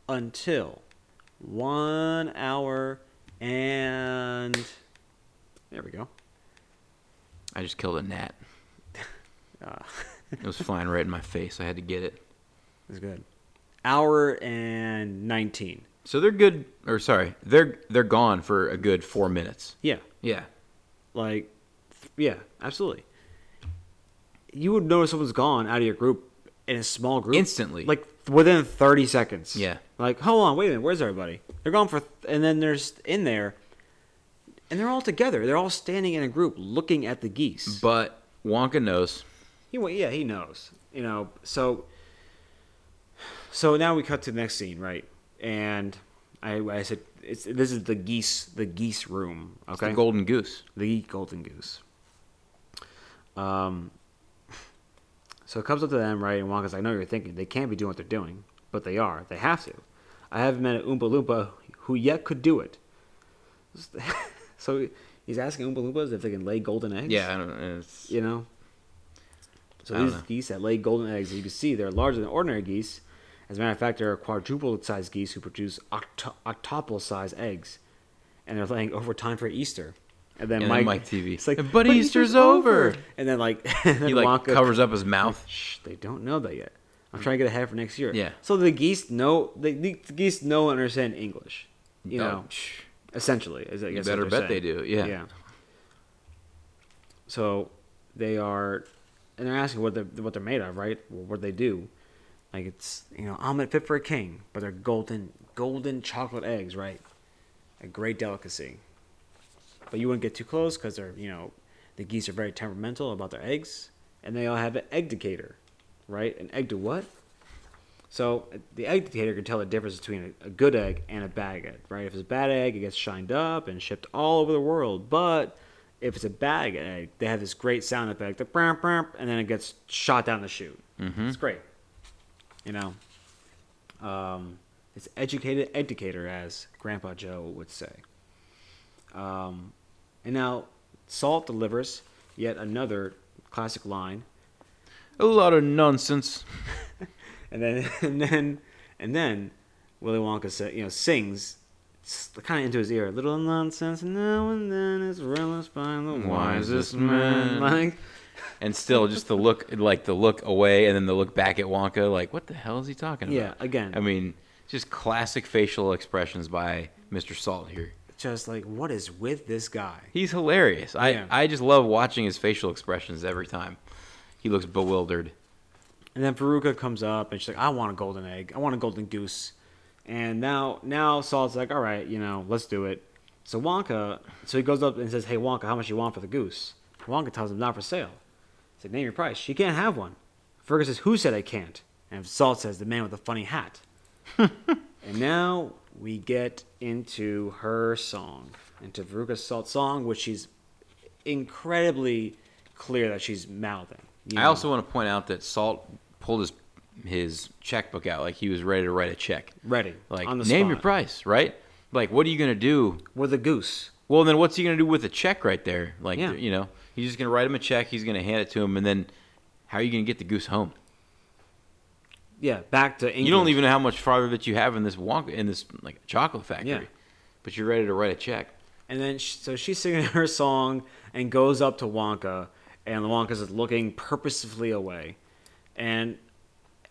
until one hour and there we go. I just killed a gnat. Uh, It was flying right in my face. I had to get it. That's good. Hour and nineteen. So they're good. Or sorry, they're they're gone for a good four minutes. Yeah, Yeah. Like, yeah, absolutely. You would notice someone's gone out of your group in a small group Instantly. like within thirty seconds. Yeah. Like, hold on, wait a minute, where's everybody? They're gone for, and then there's in there, and they're all together. They're all standing in a group looking at the geese. But Wonka knows. He yeah, he knows. You know, so so now we cut to the next scene, right? And I, I said it's this is the geese the geese room. It's Okay, the golden goose. the golden goose. Um. So it comes up to them, right? And Wonka's like, "I know you're thinking. They can't be doing what they're doing, but they are. They have to. I haven't met an Oompa Loompa who yet could do it." so he's asking Oompa Loompas if they can lay golden eggs. Yeah, I don't know. It's, You know? So these know. geese that lay golden eggs, you can see, they're larger than ordinary geese. As a matter of fact, there are quadruple sized geese who produce octo- octuple sized eggs. And they're laying over time for Easter. And then And then Mike, Mike TV. It's like, But Easter's over." And then, like, and then he like Wonka, covers up his mouth. Shh, they don't know that yet. I'm trying to get ahead for next year. Yeah. So the geese know, the, the geese know and understand English. You know, essentially. Is I You guess better bet they do. Yeah. Yeah. So they are, and they're asking what they what they're made of, right? Well, what they do, like it's you know omelet fit for a king, but they're golden golden chocolate eggs, right? A great delicacy. But you wouldn't get too close because they're you know the geese are very temperamental about their eggs, and they all have an egg indicator, right? An egg to what? So the egg indicator can tell the difference between a, good egg and a bad egg, right? If it's a bad egg, it gets shined up and shipped all over the world. But if it's a bad egg, they have this great sound effect, the brr, brr, and then it gets shot down the chute. Mhm. It's great. You know, um, it's educated educator, as Grandpa Joe would say. Um, and now Salt delivers yet another classic line A lot of nonsense. and then and then and then Willy Wonka sa you know sings kind of into his ear, a little nonsense now and then is relished by the wisest man. Like, And still, just the look, like the look away, and then the look back at Wonka, like, what the hell is he talking about? yeah, again, I mean, just classic facial expressions by Mr. Salt here. just like what is with this guy? He's hilarious. I, Yeah. I just love watching his facial expressions every time. He looks bewildered. And then Veruca comes up and she's like, I want a golden egg. I want a golden goose. And now now Salt's like, all right, you know, let's do it. So Wonka, so he goes up and says, hey, Wonka, how much you want for the goose? Wonka tells him, not for sale. Name your price. She can't have one. Veruca says, who said I can't? And Salt says, the man with the funny hat. and now we get into her song, into Veruca Salt's song, which she's incredibly clear that she's mouthing. you I also want to point out that Salt pulled his his checkbook out like he was ready to write a check. ready Like, name spot. your price, right? Like, what are you gonna do? with a goose. Well, then what's he gonna do with a check right there? Like, Yeah. you know, he's just gonna write him a check. He's gonna hand it to him, and then how are you gonna get the goose home? Yeah, back to England. You don't even know how much farther that you have in this Wonka in this like chocolate factory. Yeah. But you're ready to write a check. And then sh so she's singing her song and goes up to Wonka, and the Wonka's just looking purposefully away. And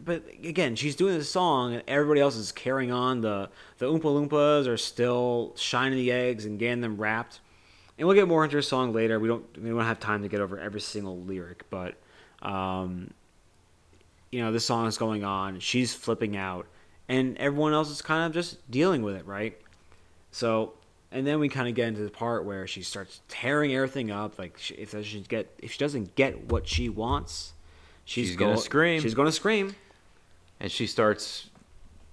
but again, she's doing the song, and everybody else is carrying on. The the Oompa Loompas are still shining the eggs and getting them wrapped. And we'll get more into her song later. We don't we don't have time to get over every single lyric, but um, you know, this song is going on. She's flipping out, and everyone else is kind of just dealing with it, right? So and then we kind of get into the part where she starts tearing everything up. Like she, if she get if she doesn't get what she wants, she's, She's gonna scream. She's gonna scream. and she starts,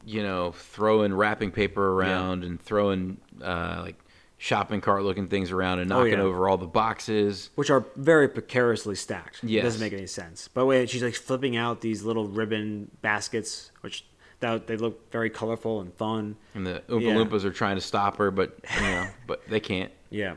you know, throwing wrapping paper around and throwing uh, like shopping cart looking things around and Oh, knocking yeah. over all the boxes. which are very precariously stacked. It doesn't make any sense. But wait, she's like flipping out these little ribbon baskets, which that they look very colorful and fun. And the Oompa Yeah. Loompas are trying to stop her, but you know, but they can't. Yeah.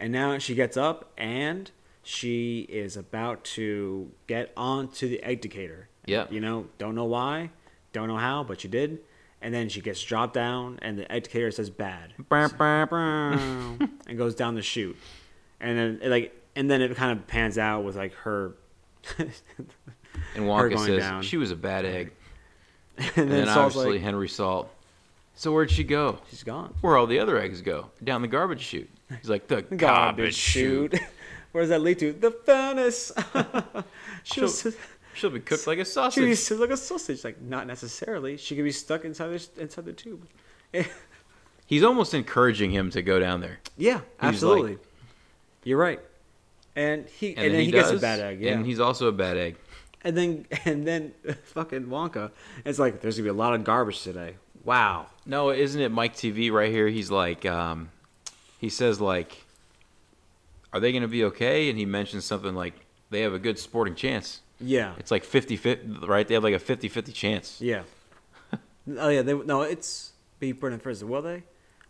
And now she gets up and she is about to get onto the egg educator. Yeah. You know, don't know why, don't know how, but she did. And then she gets dropped down, and the educator says bad, and goes down the chute. And then, it, like, and then it kind of pans out with like her. And Her Wonka going says down. she was a bad egg. and And then obviously like, Henry Salt. So where'd she go? she's gone. Where all the other eggs go? Down the garbage chute. He's like the garbage, chute. Where does that lead to? The furnace. she She'll, was, she'll be cooked like a sausage. she sausage. was like a sausage. Like not necessarily. She could be stuck inside the inside the tube. He's almost encouraging him to go down there. yeah, like- absolutely. You're right. And he and, then, he, gets a bad egg. Yeah. And he's also a bad egg. and then and then fucking Wonka. It's like there's gonna be a lot of garbage today. Wow. No, isn't it Mike TV right here? He's like, um, he says like, are they going to be okay? And he mentions something like they have a good sporting chance. Yeah. It's like 50 50, right? They have like a 50 50 chance. Yeah. oh yeah. They, no, it's be burning furnace. Will they?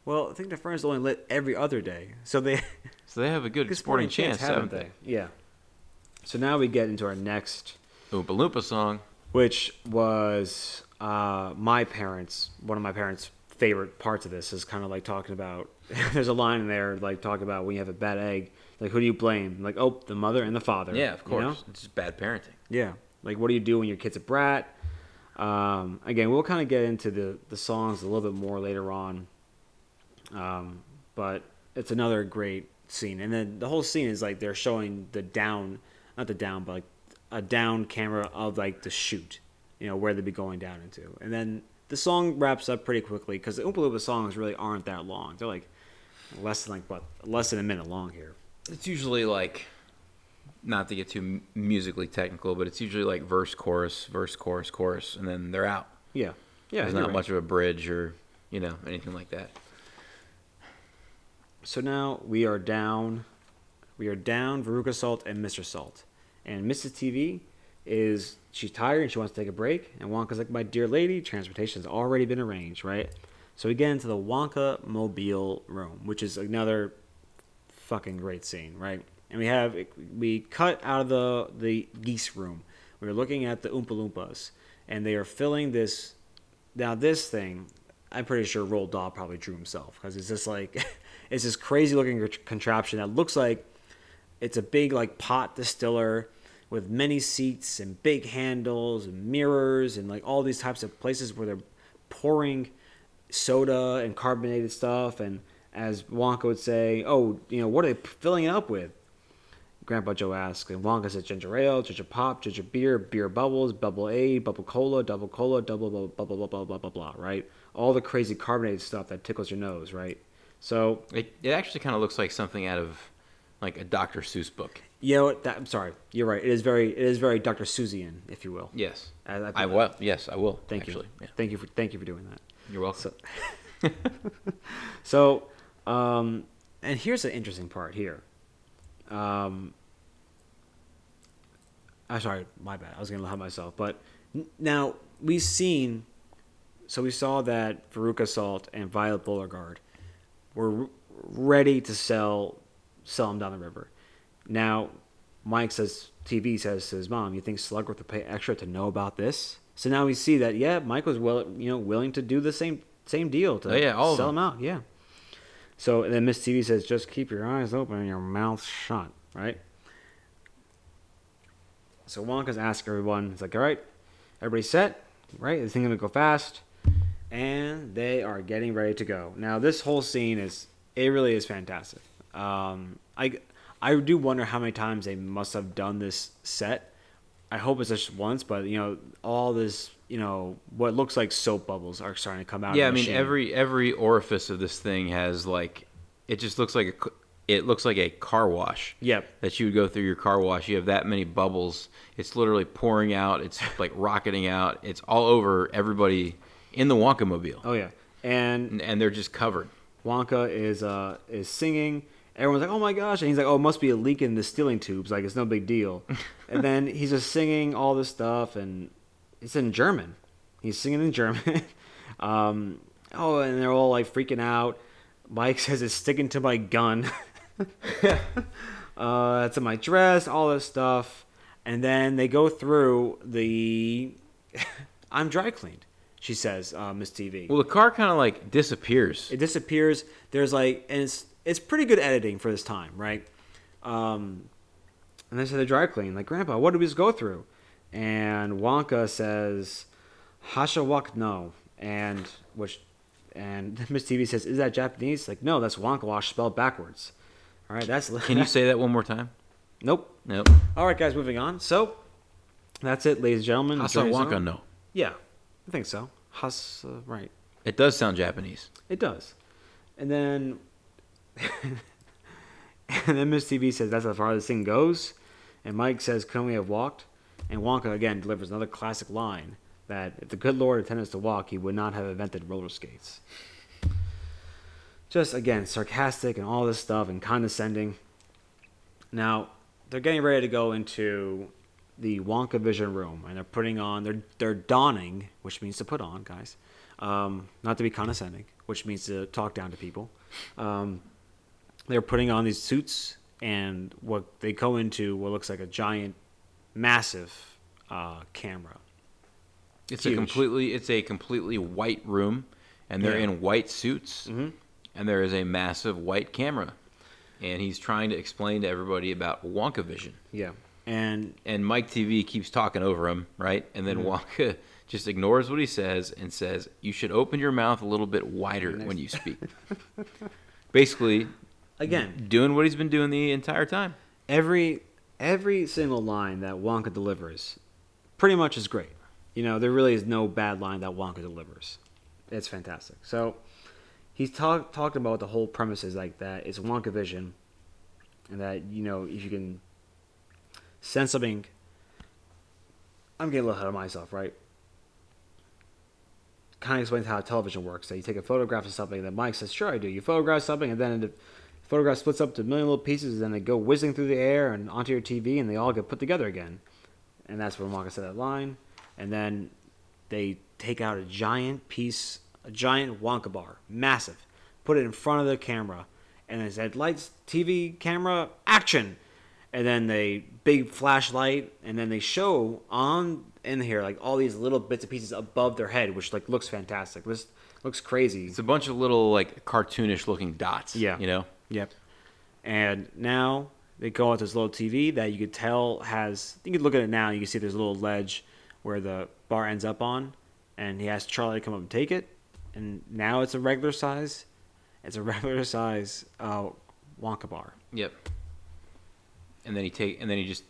Well, I think the furnace only lit every other day, so they So they have a good, good sporting, chance, haven't they? Yeah. So now we get into our next, Oompa Loompa song. which was uh, my parents. One of my parents' favorite parts of this is kind of like talking about. there's a line in there like talking about when you have a bad egg. Like who do you blame? Like oh, the mother and the father. Yeah, of you course. know? It's just bad parenting. Yeah. Like, what do you do when your kid's a brat? Um, again, we'll kind of get into the, the songs a little bit more later on. Um, but it's another great scene. And then the whole scene is like they're showing the down, not the down, but like a down camera of like the shoot, you know, where they'd be going down into. And then the song wraps up pretty quickly because the Oompa Loompa songs really aren't that long. They're like less than like, what, less than a minute long here. It's usually like, not to get too musically technical, but it's usually like verse, chorus, verse, chorus, chorus, and then they're out. Yeah. Yeah. There's not right. much of a bridge or, you know, anything like that. So now we are down. We are down Veruca Salt and Mr. Salt. And Mrs. TV is she's tired and she wants to take a break. And Wonka's like, My dear lady, transportation has already been arranged, right? So we get into the Wonka mobile room, which is another fucking great scene, right? And we have we cut out of the the geese room. We are looking at the Oompa Loompas, and they are filling this. Now this thing, I'm pretty sure Roald Dahl probably drew himself because it's just like it's this crazy looking contraption that looks like it's a big like pot distiller with many seats and big handles and mirrors and like all these types of places where they're pouring soda and carbonated stuff and as Wonka would say, "Oh, you know, what are they filling it up with?" Grandpa Joe asks, and Wonka says ginger ale, ginger pop, ginger beer, beer bubbles, bubble A, bubble cola, double cola, double blah blah blah blah blah blah blah blah. Right? All the crazy carbonated stuff that tickles your nose, right? So It, it actually kind of looks like something out of like a Dr. Seuss book. you know what? That, I'm sorry, you're right. It is very, it is very Dr. Seussian, if you will. Yes. I- I- I will. Yes, I will. Thank actually. you. Yeah. Thank you for thank you for doing that. You're welcome. So, so um, and here's an interesting part here. Um, I'm sorry, my bad. I was gonna help myself, but n- now we've seen. So we saw that Veruca Salt and Violet Beauregard were r- ready to sell sell them down the river. Now, Mike says TV says to his mom, "You think Slugworth would pay extra to know about this?" So now we see that yeah, Mike was well, you know, willing to do the same same deal to Oh, yeah, sell them out. Yeah. So then Miss TV says, "Just keep your eyes open and your mouth shut." Right. So Wonka's asking everyone, "It's like, all right, everybody set? Right? This thing gonna go fast." and they are getting ready to go. Now, this whole scene is it really is fantastic. Um, I I do wonder how many times they must have done this set. I hope it's just once, but you know, all this, you know, what looks like soap bubbles are starting to come out. yeah, I mean machine. every every orifice of this thing has like it just looks like a it looks like a car wash. Yep. That you would go through your car wash. You have that many bubbles. It's literally pouring out. It's like rocketing out. It's all over everybody in the Wonka mobile, Oh yeah. And and, and they're just covered. Wonka is uh is singing. Everyone's like, "Oh my gosh!" And he's like, "Oh, it must be a leak in the stealing tubes. Like it's no big deal." and then he's just singing all this stuff, and it's in German. He's singing in German. um, oh, and they're all like freaking out. Mike says it's sticking to my gun. uh, it's in my dress. All this stuff, and then they go through the. I'm dry cleaned. She says, uh, Miss TV. Well, the car kind of like disappears. It disappears. There's like, and it's it's pretty good editing for this time, right? Um, and they say the dry clean, like, Grandpa, what did we just go through? And Wonka says, Hasha wak no, and which, and Miss TV says, is that Japanese? Like, no, that's Wonka wash spelled backwards. All right, that's. Can you say that one more time? Nope. Nope. All right, guys, moving on. So, that's it, ladies and gentlemen. Hasa Enjoy Wonka, no. Yeah, I think so. Has, uh, right. It does sound Japanese. It does. And then and then Miss TV says that's as far as this thing goes. And Mike says, Couldn't we have walked? And Wonka again delivers another classic line that if the good Lord intended us to walk, he would not have invented roller skates. Just again, sarcastic and all this stuff and condescending. Now, they're getting ready to go into the Wonka Vision room and they're putting on they're they're donning, which means to put on, guys. Um, not to be condescending, which means to talk down to people. Um, they're putting on these suits and what they go into what looks like a giant, massive uh, camera. It's Huge. a completely it's a completely white room, and they're Yeah. in white suits, Mhm. and there is a massive white camera, and he's trying to explain to everybody about Wonka Vision. Yeah, and And Mike TV keeps talking over him, right? And then Wonka just ignores what he says and says, "You should open your mouth a little bit wider when you speak." Basically, again, doing what he's been doing the entire time. every every single line that Wonka delivers pretty much is great. You know, there really is no bad line that Wonka delivers. It's fantastic. So he's talk, talked about the whole premise is like that it's Wonka vision, and that you know if you can send something. I'm getting a little ahead of myself, right? Kind of explains how television works. That you take a photograph of something, that Mike says, "Sure, I do." You photograph something, and then the photograph splits up to a million little pieces, and then they go whizzing through the air and onto your TV, and they all get put together again. And that's when Wonka said that line. And then they take out a giant piece, a giant Wonka bar, massive, put it in front of the camera, and they said, "Lights, TV, camera, action!" And then they big flashlight, and then they show on in here like all these little bits and pieces above their head, which like looks fantastic. This looks crazy. It's a bunch of little like cartoonish looking dots. Yeah. you know. Yep. And now they go out this little TV that you could tell has. You could look at it now. You can see there's a little ledge where the bar ends up on, and he asks Charlie to come up and take it. And now it's a regular size. It's a regular size uh, Wonka bar. Yep. And then he take and then he just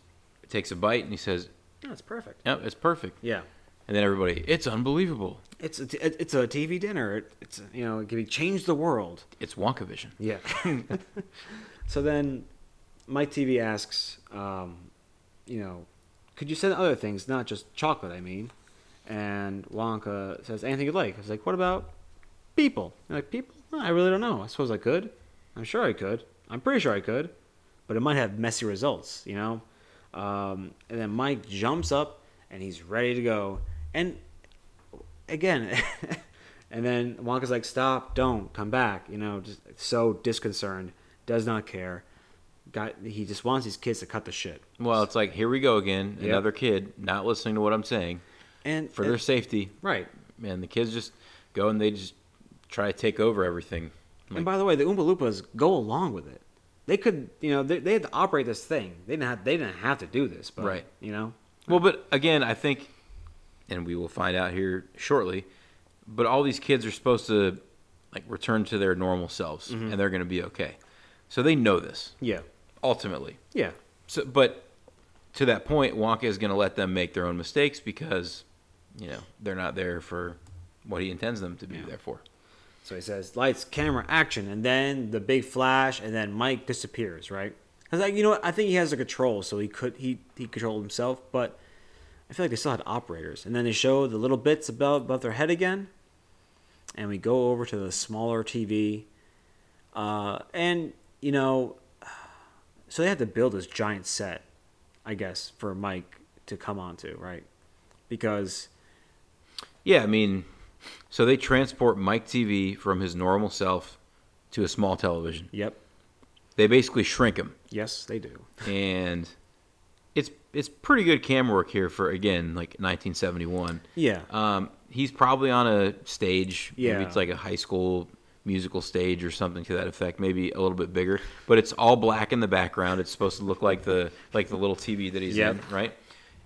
takes a bite and he says, it's perfect. "Yep, it's perfect." Yeah. And then everybody, "It's unbelievable. It's a, t- it's a TV dinner. It, it's you know it can change the world. It's Wonka Vision." Yeah. so then Mike TV asks, um, you know, could you send other things, not just chocolate, I mean? And Wonka says, anything you'd like. I was like, what about people? You're like, people? "No, I really don't know. I suppose I could. I'm sure I could. I'm pretty sure I could. But it might have messy results, you know? Um, and then Mike jumps up and he's ready to go. And again, and then Wonka's like, "Stop! Don't come back!" You know, just so disconcerted, does not care. Got he just wants these kids to cut the shit. Well, it's like here we go again, Yep. another kid not listening to what I'm saying And for their safety. right. Man, the kids just go and they just try to take over everything. and by the way, the Oompa Loompas go along with it. They could, you know, they, they had to operate this thing. They didn't have, they didn't have to do this, but Right. you know, well, but again, I think, and we will find out here shortly. But all these kids are supposed to like return to their normal selves, Mm-hmm. and they're going to be okay. So they know this yeah, ultimately. yeah, So, but to that point, Wonka is going to let them make their own mistakes because, you know, they're not there for what he intends them to be Yeah. there for. So he says, "Lights, camera, action," and then the big flash, and then Mike disappears. Right? I was like you know what? I think he has the control, so he could he he controlled himself, but I feel like they still had operators. And then they show the little bits above above their head again, and we go over to the smaller TV, uh, and you know, so they had to build this giant set, I guess, for Mike to come onto, right? Because Yeah, I mean, so they transport Mike TV from his normal self to a small television. yep, They basically shrink him, yes, they do. and it's pretty good camera work here for again like 1971. Yeah, Um, he's probably on a stage. Maybe Yeah. it's like a high school musical stage or something to that effect. Maybe a little bit bigger, but it's all black in the background. It's supposed to look like the like the little TV that he's Yep. in, right?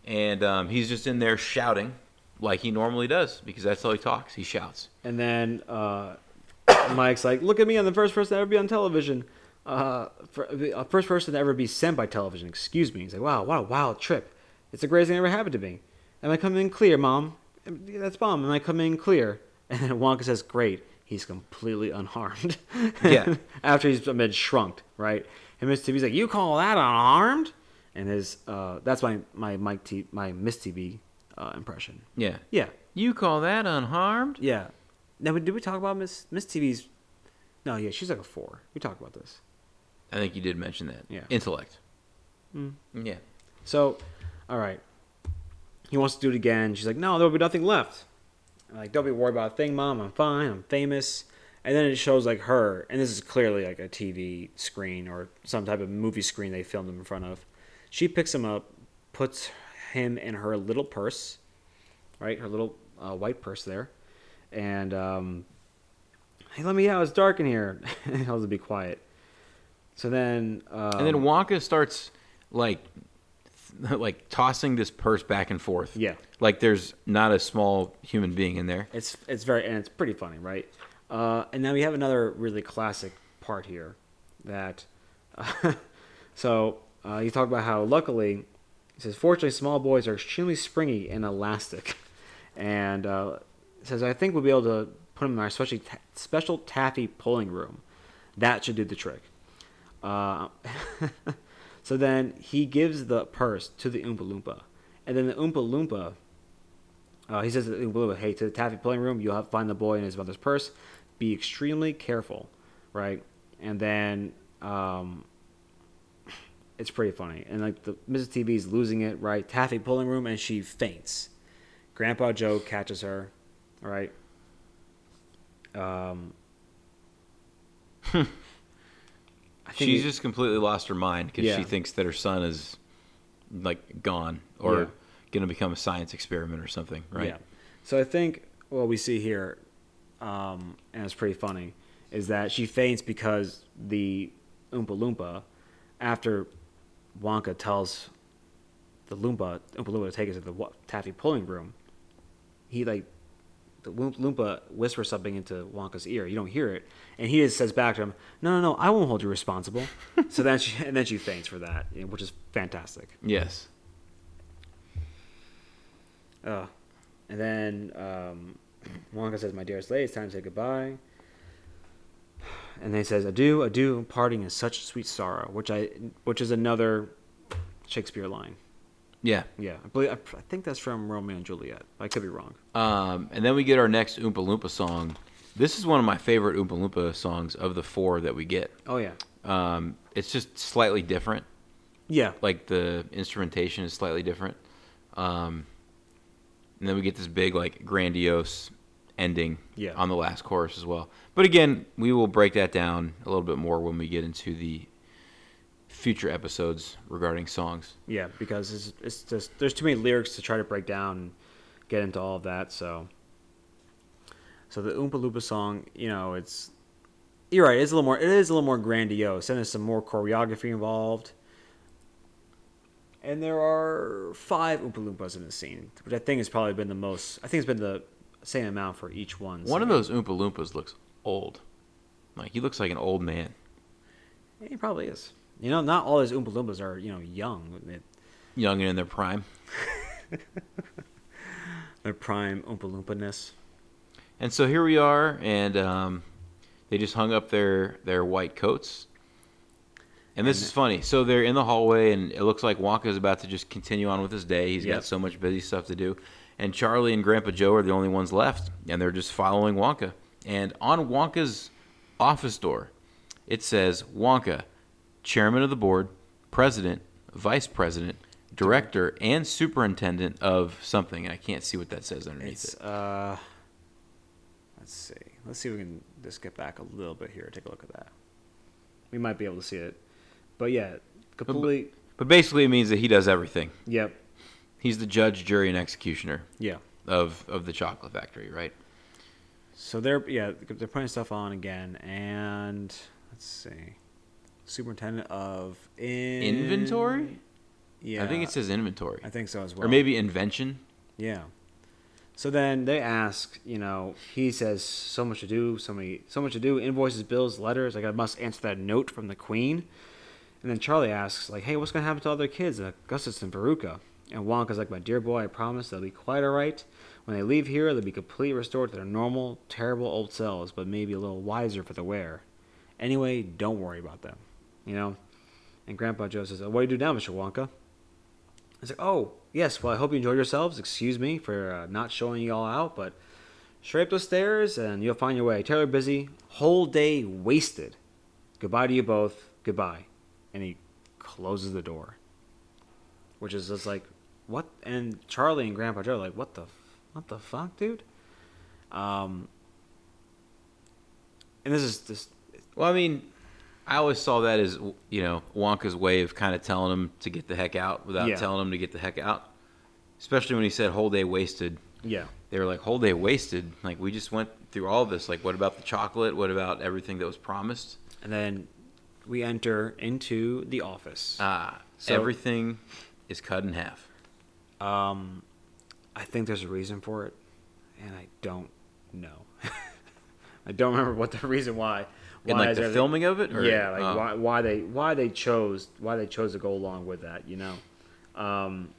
And um, he's just in there shouting like he normally does because that's how he talks. He shouts. and then uh, Mike's like, "Look at me! I'm the first person to ever be on television. Uh, for, uh, first person to ever be sent by television. Excuse me." He's like, "Wow, what a wild trip! It's the greatest thing that ever happened to me. Am I coming in clear, Mom? That's Mom. Am I coming in clear?" And then Wonka says, "Great." He's completely unharmed. Yeah. After he's been shrunk, right? And Miss TV's like, "You call that unharmed?" And his uh, that's my my Mike T my Miss TV uh, impression. Yeah. Yeah, You call that unharmed? yeah. Now, did we talk about Miss Miss TV's? No, yeah, she's like a four. We talked about this. I think you did mention that. Yeah. Intellect. Mm. Yeah. So, all right. He wants to do it again. She's like, no, there'll be nothing left. I'm like, don't be worried about a thing, mom. I'm fine. I'm famous. And then it shows like her, and this is clearly like a TV screen or some type of movie screen they filmed him in front of. She picks him up, puts him in her little purse, right? Her little uh, white purse there, and um, hey, let me out. It's dark in here. and tells to be quiet. So then, um, And then Wonka starts like th- like tossing this purse back and forth. Yeah. Like there's not a small human being in there. It's it's very and it's pretty funny, right? Uh, and then we have another really classic part here that. so uh, you talk about how luckily, he says fortunately small boys are extremely springy and elastic, and uh, says I think we'll be able to put them in our special ta- special taffy pulling room. That should do the trick. Uh, so then he gives the purse to the Oompa Loompa, and then the Oompa Loompa uh, he says to the Oompa Loompa, "Hey, to the taffy pulling room, you'll find the boy in his mother's purse. Be extremely careful, right?" And then um, it's pretty funny, and like the Mrs. TV is losing it, right? Taffy pulling room, and she faints. Grandpa Joe catches her, right? Um, She's it- just completely lost her mind because Yeah. she thinks that her son is like gone or Yeah. going to become a science experiment or something, right? Yeah. So I think what we see here, um, and it's pretty funny, is that she faints because the Oompa Loompa, after Wonka tells the Loompa, Oompa Loompa to take us to the taffy pulling room, he like the Loompa whispers something into Wonka's ear. You don't hear it, and he just says back to him, "No, no, no, I won't hold you responsible." so then she and then she faints for that, which is fantastic. Yes. Uh, and then um, Wonka says, "My dearest lady, it's time to say goodbye." And then he says, "Adieu, adieu, parting is such sweet sorrow," which I, which is another Shakespeare line. Yeah. Yeah, I believe I, I think that's from Romeo and Juliet. I could be wrong. Um, and then we get our next Oompa Loompa song. This is one of my favorite Oompa Loompa songs of the four that we get. Oh yeah, Um, it's just slightly different. yeah, Like the instrumentation is slightly different. Um, and then we get this big, like, grandiose ending Yeah. on the last chorus as well. But again, we will break that down a little bit more when we get into the future episodes regarding songs. yeah. Because it's it's just there's too many lyrics to try to break down and get into all of that. So, so the Oompa Loompa song, you know, it's you're right. It's a little more. It is a little more grandiose, and there's some more choreography involved. And there are five Oompa Loompas in the scene, which I think has probably been the most. I think it's been the same amount for each one. One of those Oompa Loompas looks old. Like, he looks like an old man. He probably is. You know, not all those Oompa Loompas are you know young. Young and in their prime. Their prime Oompa Loompa ness. And so here we are, and um, they just hung up their their white coats. And this And- is funny. So they're in the hallway, and it looks like Wonka's about to just continue on with his day. He's Yep. got so much busy stuff to do. And Charlie and Grandpa Joe are the only ones left, and they're just following Wonka. And on Wonka's office door, it says Wonka, chairman of the board, president, vice president, director, and superintendent of something. And I can't see what that says underneath It's it. uh, let's see. Let's see if we can just get back a little bit here. Take a look at that. We might be able to see it, but yeah, completely. But basically, it means that he does everything. Yep. He's the judge, jury, and executioner Yeah. of of the chocolate factory, right? So they're yeah they're putting stuff on again, and let's see, superintendent of in- Inventory? Yeah, I think it says inventory, I think so as well. or maybe invention. Yeah. So then they ask, you know, he says so much to do, so many, so much to do, invoices, bills, letters. Like I must answer that note from the queen. And then Charlie asks, like, hey, what's gonna happen to all their kids, Augustus and Veruca? And Wonka's like, my dear boy, I promise they'll be quite all right. When they leave here, they'll be completely restored to their normal, terrible old selves, but maybe a little wiser for the wear. Anyway, don't worry about them, you know. And Grandpa Joe says, "What do you do now, Mr. Wonka?" I said, oh, yes, well, I hope you enjoyed yourselves. Excuse me for uh, not showing you all out, but straight up those stairs and you'll find your way. Taylor busy, whole day wasted. Goodbye to you both. Goodbye. And he closes the door. Which is just like, what? And Charlie and Grandpa Joe are like, what the, what the fuck, dude? Um, and this is just, Well, I mean, I always saw that as you know Wonka's way of kind of telling him to get the heck out without Yeah. telling him to get the heck out. Especially when he said whole day wasted. yeah. They were like whole day wasted. Like we just went through all this. Like what about the chocolate? What about everything that was promised? And then we enter into the office. Ah, So- everything is cut in half. Um, I think there's a reason for it, and I don't know. I don't remember what the reason why. Why like is the filming of it. Or, yeah, like oh. why why they why they chose why they chose to go along with that, you know. Um,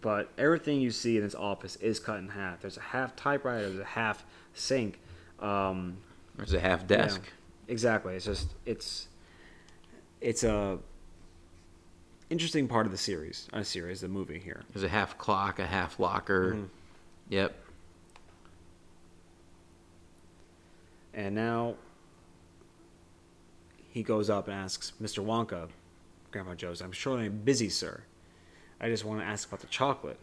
but everything you see in this office is cut in half. There's a half typewriter. There's a half sink. Um, There's a half desk. yeah, exactly. It's just it's it's a interesting part of the series. A series, the movie here. There's a half clock, a half locker. Mhm. Yep. And now he goes up and asks Mr. Wonka, Grandpa Joe's, I'm sure I'm busy, sir. I just want to ask about the chocolate.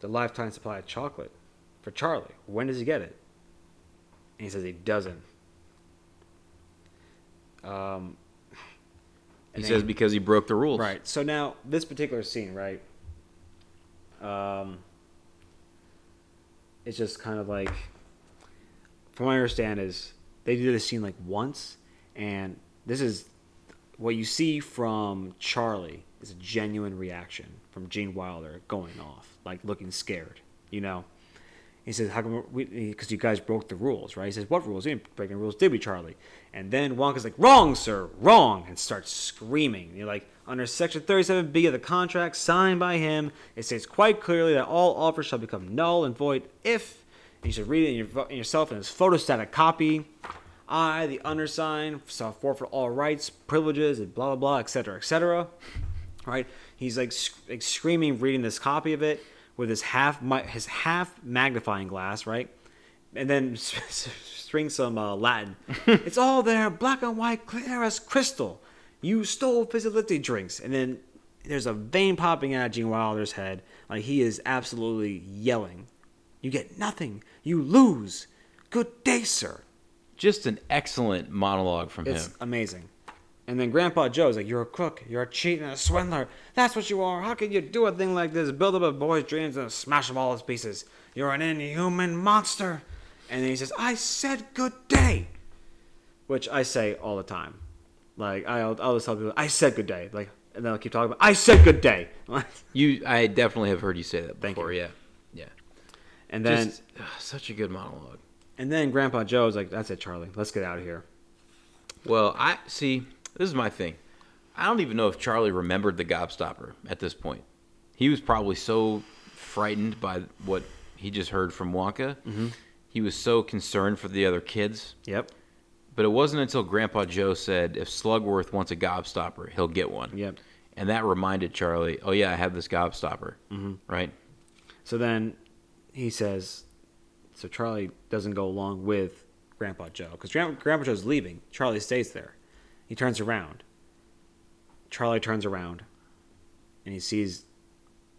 The lifetime supply of chocolate for Charlie. When does he get it? And he says he doesn't. Um, He says because he broke the rules. Right. So now this particular scene, right? Um, it's just kind of like, from what I understand, is they did this scene like once, and this is what you see from Charlie is a genuine reaction from Gene Wilder going off, like looking scared, you know. He says, "How come we? Because you guys broke the rules, right?" He says, "What rules? We didn't break any rules, did we, Charlie?" And then Wonka's like, "Wrong, sir, wrong," and starts screaming. You're like, under Section 37B of the contract signed by him, it states quite clearly that all offers shall become null and void if and you should read it in, your, in yourself in his photostatic copy. I, the undersigned, shall forfeit all rights, privileges, and blah blah blah, etc., etc. Right? He's like, sc- like screaming, reading this copy of it with his half mi- his half magnifying glass, right? And then string some uh, Latin. it's all there, black and white, clear as crystal. You stole Fizzy Lifting drinks, and then there's a vein popping out of Gene Wilder's head, like he is absolutely yelling. You get nothing. You lose. Good day, sir. Just an excellent monologue from It's him. amazing. And then Grandpa Joe's like, You're a crook, you're a cheat and a swindler. That's what you are. How can you do a thing like this? Build up a boy's dreams and smash them all to pieces. You're an inhuman monster. And then he says, I said good day. Which I say all the time. Like, I I'll always tell people, I said good day. Like, and then I'll keep talking about, I said good day. You, I definitely have heard you say that Thank before. you. Yeah. And then, Just ugh, such a good monologue. and then Grandpa Joe's like, That's it, Charlie. Let's get out of here. Well, I see. This is my thing. I don't even know if Charlie remembered the gobstopper at this point. He was probably so frightened by what he just heard from Wonka. Mm-hmm. He was so concerned for the other kids, Yep. but it wasn't until Grandpa Joe said, "If Slugworth wants a gobstopper, he'll get one." Yep. And that reminded Charlie, "Oh yeah, I have this gobstopper." Mm-hmm. Right? So then he says, so Charlie doesn't go along with Grandpa Joe because Grandpa Joe's leaving. Charlie stays there. He turns around. Charlie turns around and he sees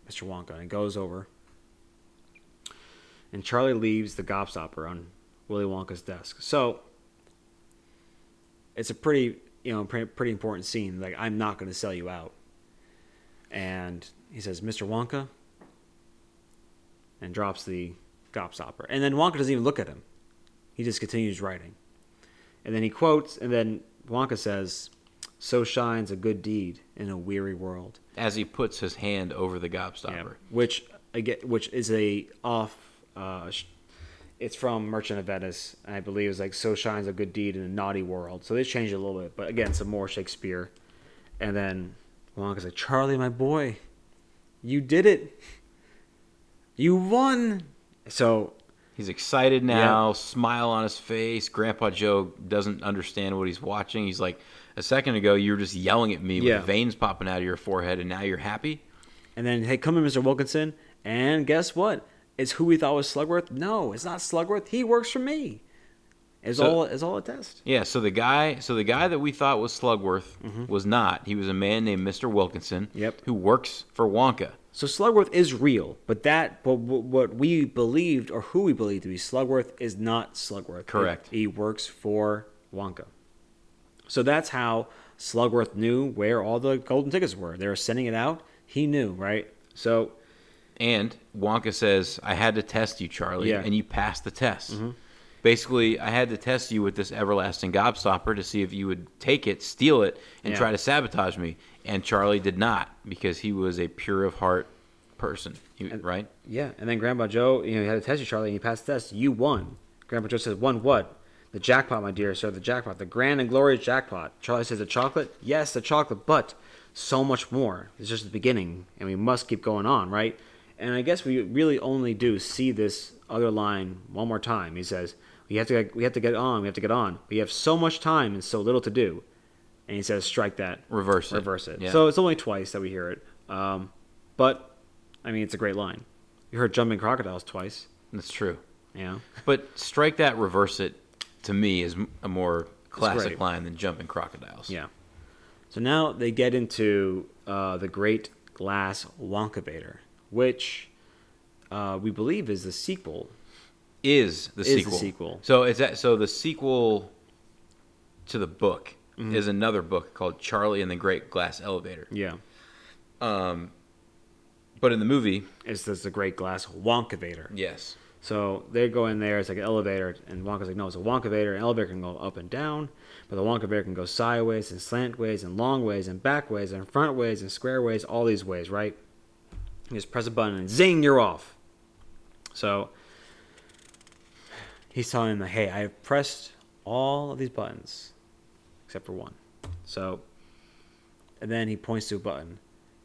Mr. Wonka and goes over. And Charlie leaves the gobstopper on Willy Wonka's desk. So it's a pretty, you know, pretty, pretty important scene. Like, I'm not going to sell you out. And he says, Mr. Wonka, and drops the gobstopper. And then Wonka doesn't even look at him. He just continues writing. And then he quotes, and then Wonka says, So shines a good deed in a weary world. As he puts his hand over the gobstopper. Which again, which is a off. Uh, it's from Merchant of Venice, and I believe it's like "So shines a good deed in a naughty world." So they changed it a little bit, but again, some more Shakespeare. And then Wonka's like, "Charlie, my boy, you did it. You won." So He's excited now, smile on his face. Grandpa Joe doesn't understand what he's watching. He's like, a second ago you were just yelling at me Yeah. with veins popping out of your forehead, and now you're happy. And then, hey, come in, Mr. Wilkinson. And guess what? It's who we thought was Slugworth. No, it's not Slugworth. He works for me. It's So- all it's all a test. Yeah, so the guy, so the guy that we thought was Slugworth was not. He was a man named Mr. Wilkinson, Mm-hmm. Yep. who works for Wonka. So Slugworth is real, but that but what we believed or who we believed to be Slugworth is not Slugworth. Correct. He works for Wonka. So that's how Slugworth knew where all the golden tickets were. They were sending it out. He knew, right? So And Wonka says, "I had to test you, Charlie, Yeah. Mm-hmm. and you passed the test." Basically, I had to test you with this everlasting gobstopper to see if you would take it, steal it, and Yeah. try to sabotage me. And Charlie did not because he was a pure of heart person, He- right? Yeah, and then Grandpa Joe, you know, he had to test you, Charlie, and you passed the test. You won. Grandpa Joe says, "Won what?" The jackpot, my dear sir, the jackpot, the grand and glorious jackpot. Charlie says, "The chocolate? Yes, the chocolate, but so much more. It's just the beginning, and we must keep going on, right?" And I guess we really only do see this other line one more time. He says, "We have to, get, we have to get on. We have to get on. We have so much time and so little to do." And he says, "Strike that." Reverse it. reverse it. Yeah. So it's only twice that we hear it. Um, but I mean, it's a great line. You heard "Jumping Crocodiles" twice. That's true. Yeah. But strike that, reverse it. To me, is a more classic line than jumping crocodiles. yeah. So now they get into uh, the Great Glass Wonkavator, which uh, we believe is the sequel. Is the Is the sequel. sequel. So it's that. So the sequel to the book Mm-hmm. is another book called Charlie and the Great Glass Elevator. Yeah, Um, but in the movie, it's this the Great Glass Wonkavator. yes, So they go in there. It's like an elevator, and Wonka's like, "No, it's a Wonkavator. An elevator can go up and down, but the Wonkavator can go sideways and slant ways and long ways and back ways and front ways and square ways, all these ways, right? You just press a button and zing, you're off. So he's telling him, "Hey, I have pressed all of these buttons except for one." So, and then he points to a button,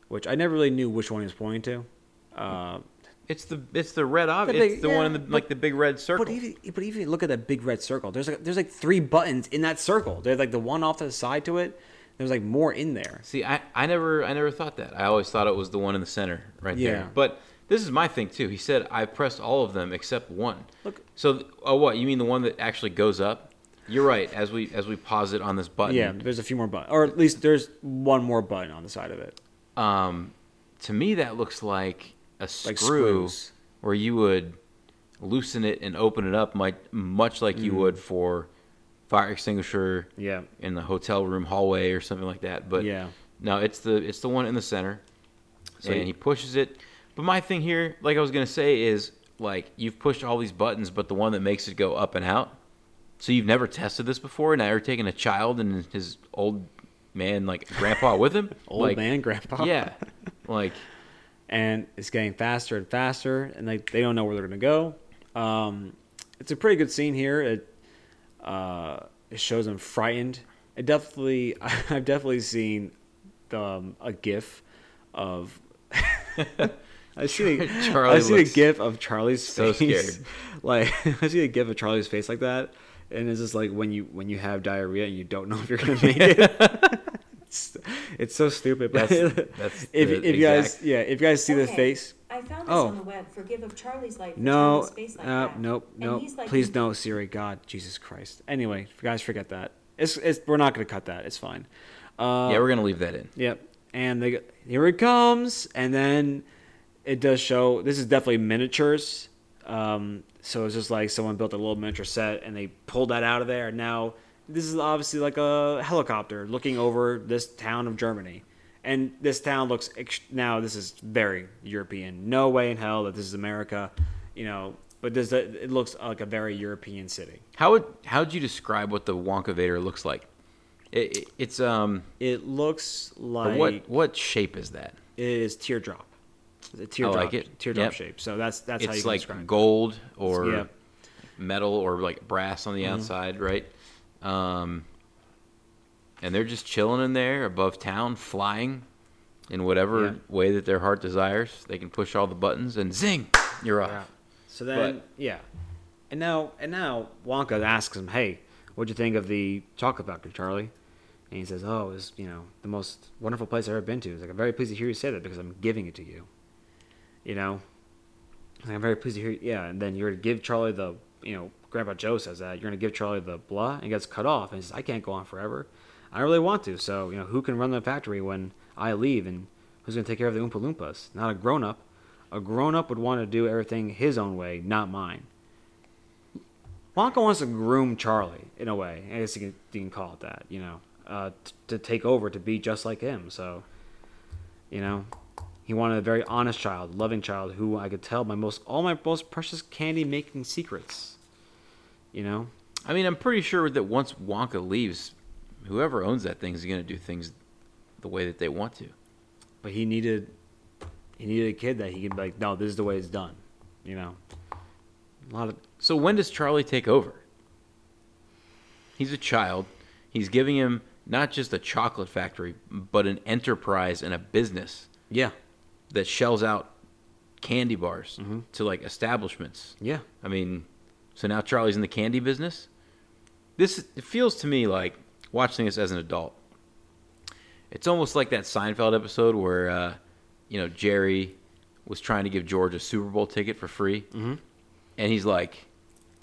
which I never really knew which one he was pointing to. Uh, it's the it's the red. Ob- The it's the one in yeah, the like the big red circle. But even but even look at that big red circle. There's like there's like three buttons in that circle. There's like the one off to the side to it. There's like more in there. See, I, I never I never thought that. I always thought it was the one in the center right Yeah. there. But this is my thing too. He said I pressed all of them except one. Look. So oh what you mean the one that actually goes up? You're right. As we as we pause it on this button. Yeah, there's a few more buttons, or at least there's one more button on the side of it. Um, to me that looks like a screw screws. where you would loosen it and open it up, much much like you would for fire extinguisher Yeah, in the hotel room hallway or something like that. But yeah, No, it's the it's the one in the center, So and he pushes it. But my thing here, like I was gonna say, is like you've pushed all these buttons, but the one that makes it go up and out. So you've never tested this before. Now you're taking a child and his old man, like grandpa, with him. old like, man, grandpa. Yeah, like and it's getting faster and faster, and they they don't know where they're gonna go. Um, it's a pretty good scene here. It uh, it shows them frightened. It definitely I've definitely seen um, a GIF of I see, a, Charlie I see a gif of Charlie's so face. scared. Like I see a gif of Charlie's face like that, and it's just like when you when you have diarrhea and you don't know if you're gonna make it. it's, it's so stupid. But That's- that's if the if you guys yeah if you guys see the face. I found this Oh. on the web. Forgive of Charlie's life. for No, Charlie's face like uh, that. nope, nope. like Please in- no, Siri. God, Jesus Christ. Anyway, guys, forget that. It's, it's we're not gonna cut that. It's fine. Uh, yeah, we're gonna leave that in. Yep. And they, here it comes, and then it does show. This is definitely miniatures. Um, so it's just like someone built a little miniature set, and they pulled that out of there. Now this is obviously like a helicopter looking over this town of Germany, and this town looks ex- now. This is very European. No way in hell that this is America, you know. But this it looks like a very European city. How would how would you describe what the Wonkavator looks like? It, it- it's um. It looks like what what shape is that? it is teardrop. It's a teardrop, like it. teardrop Yep. shape. So that's that's how you it's can like describe it. gold or Yeah. metal or like brass on the Mm-hmm. outside, right? Um, and they're just chilling in there above town, flying in whatever Yeah. way that their heart desires. They can push all the buttons and zing, you're off. Yeah. So then, But- yeah, and now and now Wonka asks him, "Hey, what'd you think of the chocolate factory, Charlie?" And he says, "Oh, it was you know the most wonderful place I've ever been to." He's like, "I'm very pleased to hear you say that because I'm giving it to you." You know, I'm very pleased to hear. Yeah, and then you're to give Charlie the you know Grandpa Joe says that you're gonna give Charlie the blah, and gets cut off, and says, "I can't go on forever. I really want to. So you know, who can run the factory when I leave, and who's gonna take care of the Oompa Loompas? Not a grown up." A grown up would want to do everything his own way, not mine. Wonka wants to groom Charlie in a way. I guess you can, you can call it that, you know, uh, t- to take over to be just like him. So, you know, he wanted a very honest child, loving child who I could tell my most all my most precious candy making secrets. You know, I mean, I'm pretty sure that once Wonka leaves, whoever owns that thing is going to do things the way that they want to. but he needed he needed a kid that he could be like, no, this is the way it's done. You know, a lot of So when does Charlie take over? He's a child. He's giving him not just a chocolate factory, but an enterprise and a business yeah, that shells out candy bars Mm-hmm. to like establishments. yeah. I mean, so now Charlie's in the candy business. This it feels to me like watching this as an adult. It's almost like that Seinfeld episode where uh, you know Jerry was trying to give George a Super Bowl ticket for free, Mhm. and he's like,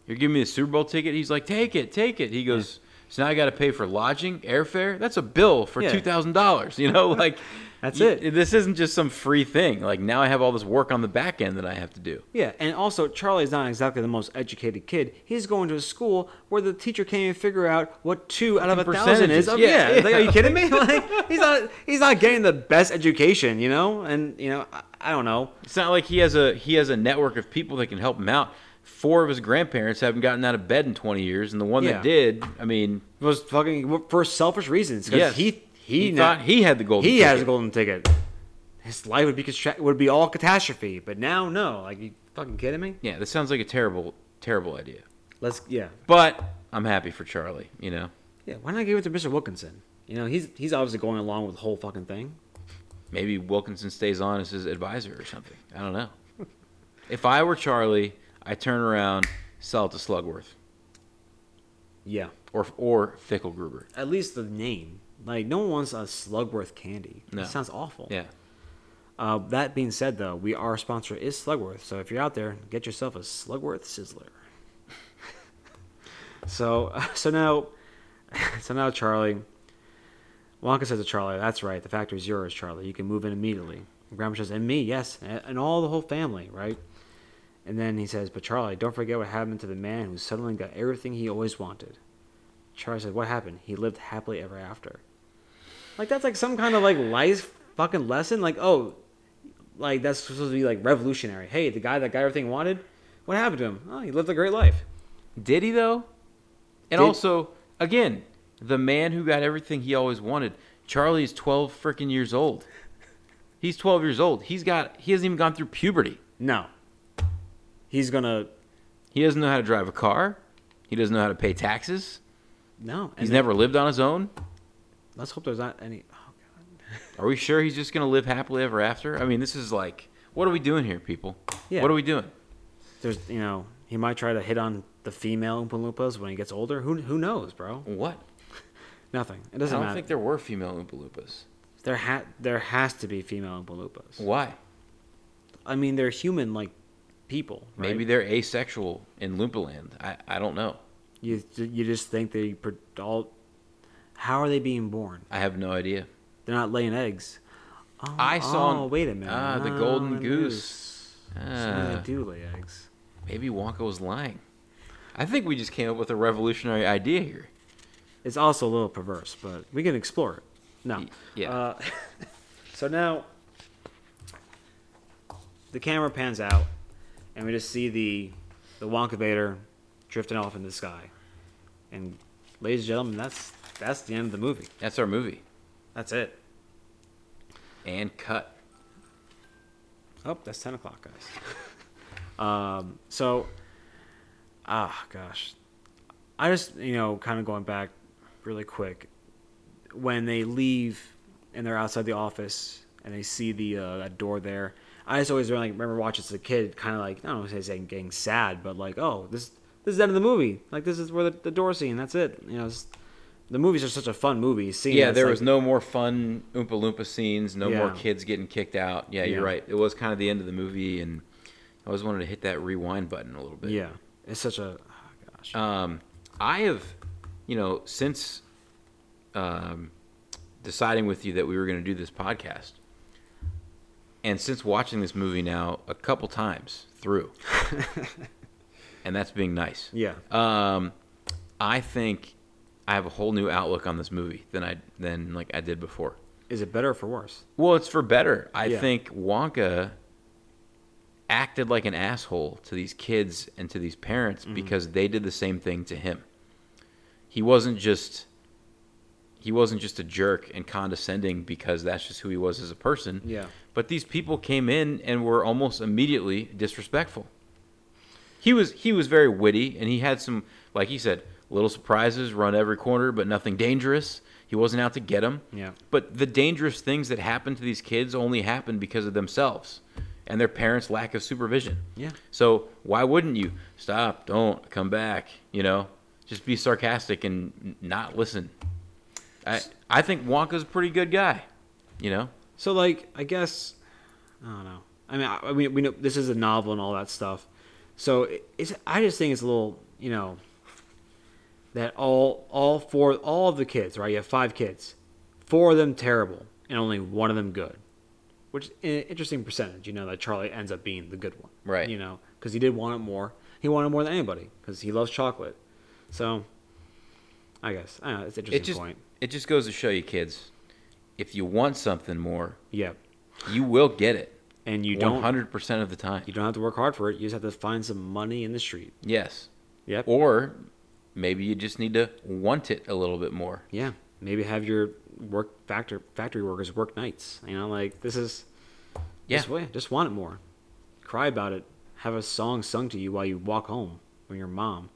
"You're giving me the Super Bowl ticket?" He's like, "Take it, take it." He goes, "So now I got to pay for lodging, airfare. That's a bill for Yeah. two thousand dollars." You know, like That's you- it. This isn't just some free thing. Like now I have all this work on the back end that I have to do. Yeah, and also Charlie's not exactly the most educated kid. He's going to a school where the teacher can't even figure out what two out of a thousand is. Of, oh, Yeah, yeah, Like, are you kidding me? Like he's not he's not getting the best education, you know. And you know, I, I don't know. It's not like he has a he has a network of people that can help him out. Four of his grandparents haven't gotten out of bed in 20 years, and the one Yeah. that did, I mean, was fucking for selfish reasons. 'cause yes, he he, he thought he had the golden. he has a ticket. golden ticket. His life would be would be all catastrophe. But now, no. Like you fucking kidding me? Yeah, this sounds like a terrible, terrible idea. Let's yeah But I'm happy for Charlie. You know, yeah. Why not give it to Mr. Wilkinson? You know, he's he's obviously going along with the whole fucking thing. maybe Wilkinson stays on as his advisor or something. I don't know. if I were Charlie, I turn around, sell it to Slugworth Yeah. or or Fickelgruber. at least the name. Like no one wants a Slugworth candy. No. It sounds awful. Yeah, Uh, that being said, though, we our sponsor is Slugworth. So if you're out there, get yourself a Slugworth Sizzler. so so now so now Charlie Wonka says to Charlie, "That's right. The factory's yours, Charlie. You can move in immediately." And Grandma says, "And me, yes, and and all the whole family, right?" And then he says, "But Charlie, don't forget what happened to the man who suddenly got everything he always wanted." Charlie said, "What happened? He lived happily ever after." Like that's like some kind of like life fucking lesson. Like oh, like that's supposed to be like revolutionary. Hey, the guy that got everything wanted, what happened to him? Oh, he lived a great life. did he though? And Did- also, again, the man who got everything he always wanted. Charlie's 12 freaking years old. He's 12 years old. He's got he hasn't even gone through puberty. No, he's gonna He doesn't know how to drive a car. He doesn't know how to pay taxes. no. He's then- never lived on his own. Let's hope there's not any. Oh god. Are we sure he's just going to live happily ever after? I mean, this is like What are we doing here, people? Yeah. What are we doing? There's, you know, he might try to hit on the female Oompa Loompas when he gets older. Who who knows, bro? What? Nothing. It doesn't I don't matter. think there were female Oompa Loompas. there ha- there has to be female Oompa Loompas. Why? I mean, they're human like people. Right? Maybe they're asexual in Loompaland. I, I don't know. you you just think they all. How are they being born? I have no idea. They're not laying eggs. Oh, I saw- Oh, wait a minute. ah, the golden the goose. So Ah. they do lay eggs. Maybe Wonka was lying. I think we just came up with a revolutionary idea here. It's also a little perverse, but we can explore it. No. Yeah. Uh, so now the camera pans out, and we just see the the Wonkavator drifting off in the sky. And ladies and gentlemen, that's that's the end of the movie. That's our movie. That's it. And cut. Oh, that's ten o'clock, guys. um, so, ah, gosh, I just you know kind of going back really quick when they leave and they're outside the office and they see the uh, that door there. I just always really remember watching as a kid, kind of like I don't want to say getting sad, but like, oh, this this is the end of the movie. Like this is where the, the door scene. That's it. You know, it's, the movies are such a fun movie. Seeing Yeah, there like- was no more fun Oompa Loompa scenes, no more kids getting kicked out. Yeah, you're right. It was kind of the end of the movie, and I always wanted to hit that rewind button a little bit. Yeah, it's such a oh, gosh. Um, I have, you know, since um, deciding with you that we were going to do this podcast, and since watching this movie now a couple times through, and that's being nice. yeah. Um, I think I have a whole new outlook on this movie than I than like I did before. Is it better or for worse? Well, it's for better. I Yeah. think Wonka acted like an asshole to these kids and to these parents Mm-hmm. because they did the same thing to him. He wasn't just he wasn't just a jerk and condescending because that's just who he was as a person. Yeah. But these people came in and were almost immediately disrespectful. He was he was very witty and he had some like he said little surprises run every corner but nothing dangerous. He wasn't out to get them. Yeah. But the dangerous things that happen to these kids only happen because of themselves and their parents' lack of supervision. Yeah. So why wouldn't you stop? Don't come back. You know, just be sarcastic and not listen. I I think Wonka's a pretty good guy. You know. So like, I guess I don't know. I mean, I, I mean, we know this is a novel and all that stuff. So it's I just think it's a little, you know, that all all four all of the kids, right? You have five kids, four of them terrible, and only one of them good, which is an interesting percentage. You know that Charlie ends up being the good one, Right. You know, because he did want it more. He wanted more than anybody because he loves chocolate. So I guess I don't know. It's an interesting It just point. it just goes to show you, kids, if you want something more, Yeah, you will get it. and you One don't hundred percent of the time. You don't have to work hard for it. You just have to find some money in the street. Yes. Yep. Or maybe you just need to want it a little bit more. yeah. Maybe have your work factor factory workers work nights. You know, like this is Yeah. this way. Just want it more. Cry about it. Have a song sung to you while you walk home from your mom,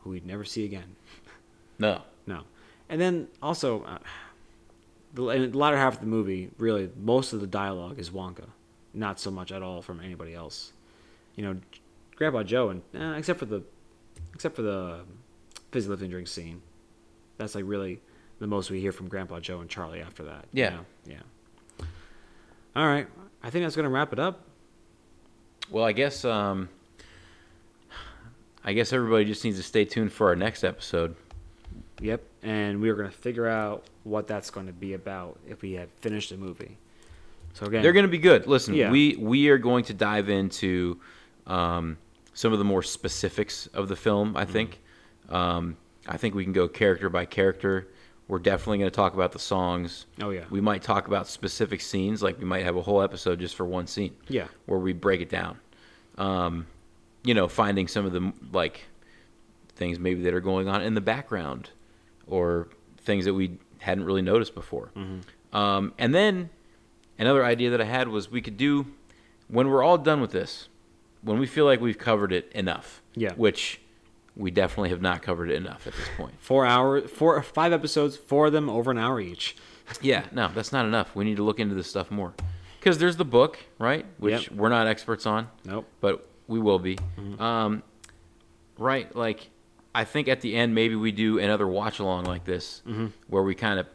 who you'd never see again. No. No. And then also, uh, the, in the latter half of the movie, really, most of the dialogue is Wonka, not so much at all from anybody else. You know, Grandpa Joe, and eh, except for the, except for the lifting drink scene, that's like really the most we hear from Grandpa Joe and Charlie after that. you Yeah. know? yeah. All right, I think that's gonna wrap it up. Well, I guess um I guess everybody just needs to stay tuned for our next episode. Yep, and we are gonna figure out what that's going to be about if we have finished the movie. So again, They're going to be good. Listen, Yeah. we we are going to dive into um, some of the more specifics of the film. Mm-hmm. I think. Um, I think we can go character by character. We're definitely going to talk about the songs. Oh yeah. We might talk about specific scenes. Like we might have a whole episode just for one scene. Yeah. Where we break it down. Um, you know, finding some of the like things maybe that are going on in the background, or things that we hadn't really noticed before. Mm-hmm. Um, and then another idea that I had was we could do when we're all done with this, when we feel like we've covered it enough. Yeah. Which we definitely have not covered it enough at this point. Four hours, four, five episodes, four of them over an hour each. yeah, no, that's not enough. We need to look into this stuff more. because there's the book, right? Which Yep. we're not experts on, Nope. but we will be. Mm-hmm. Um, right? Like, I think at the end maybe we do another watch along like this, Mm-hmm. where we kind of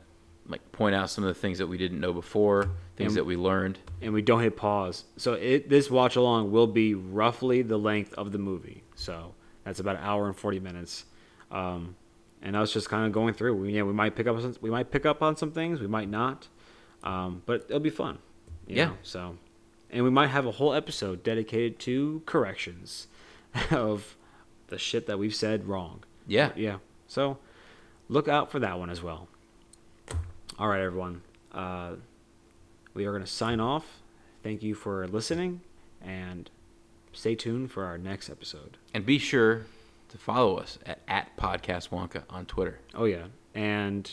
like point out some of the things that we didn't know before, things And- that we learned. and we don't hit pause. So it, this watch along will be roughly the length of the movie. So that's about an hour and forty minutes. Um, and I was just kind of going through. We, yeah, we might pick up on some, we might pick up on some things, we might not, um, but it'll be fun. you Yeah. know, So, and we might have a whole episode dedicated to corrections of the shit that we've said wrong. Yeah. Yeah. So look out for that one as well. All right, everyone. Uh, we are going to sign off. Thank you for listening, and stay tuned for our next episode. And be sure to follow us at, at Podcast Wonka on Twitter. Oh, yeah. And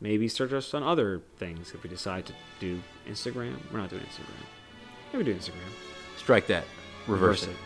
maybe search us on other things if we decide to do Instagram. We're not doing Instagram. Maybe do Instagram. Strike that. Reverse, it.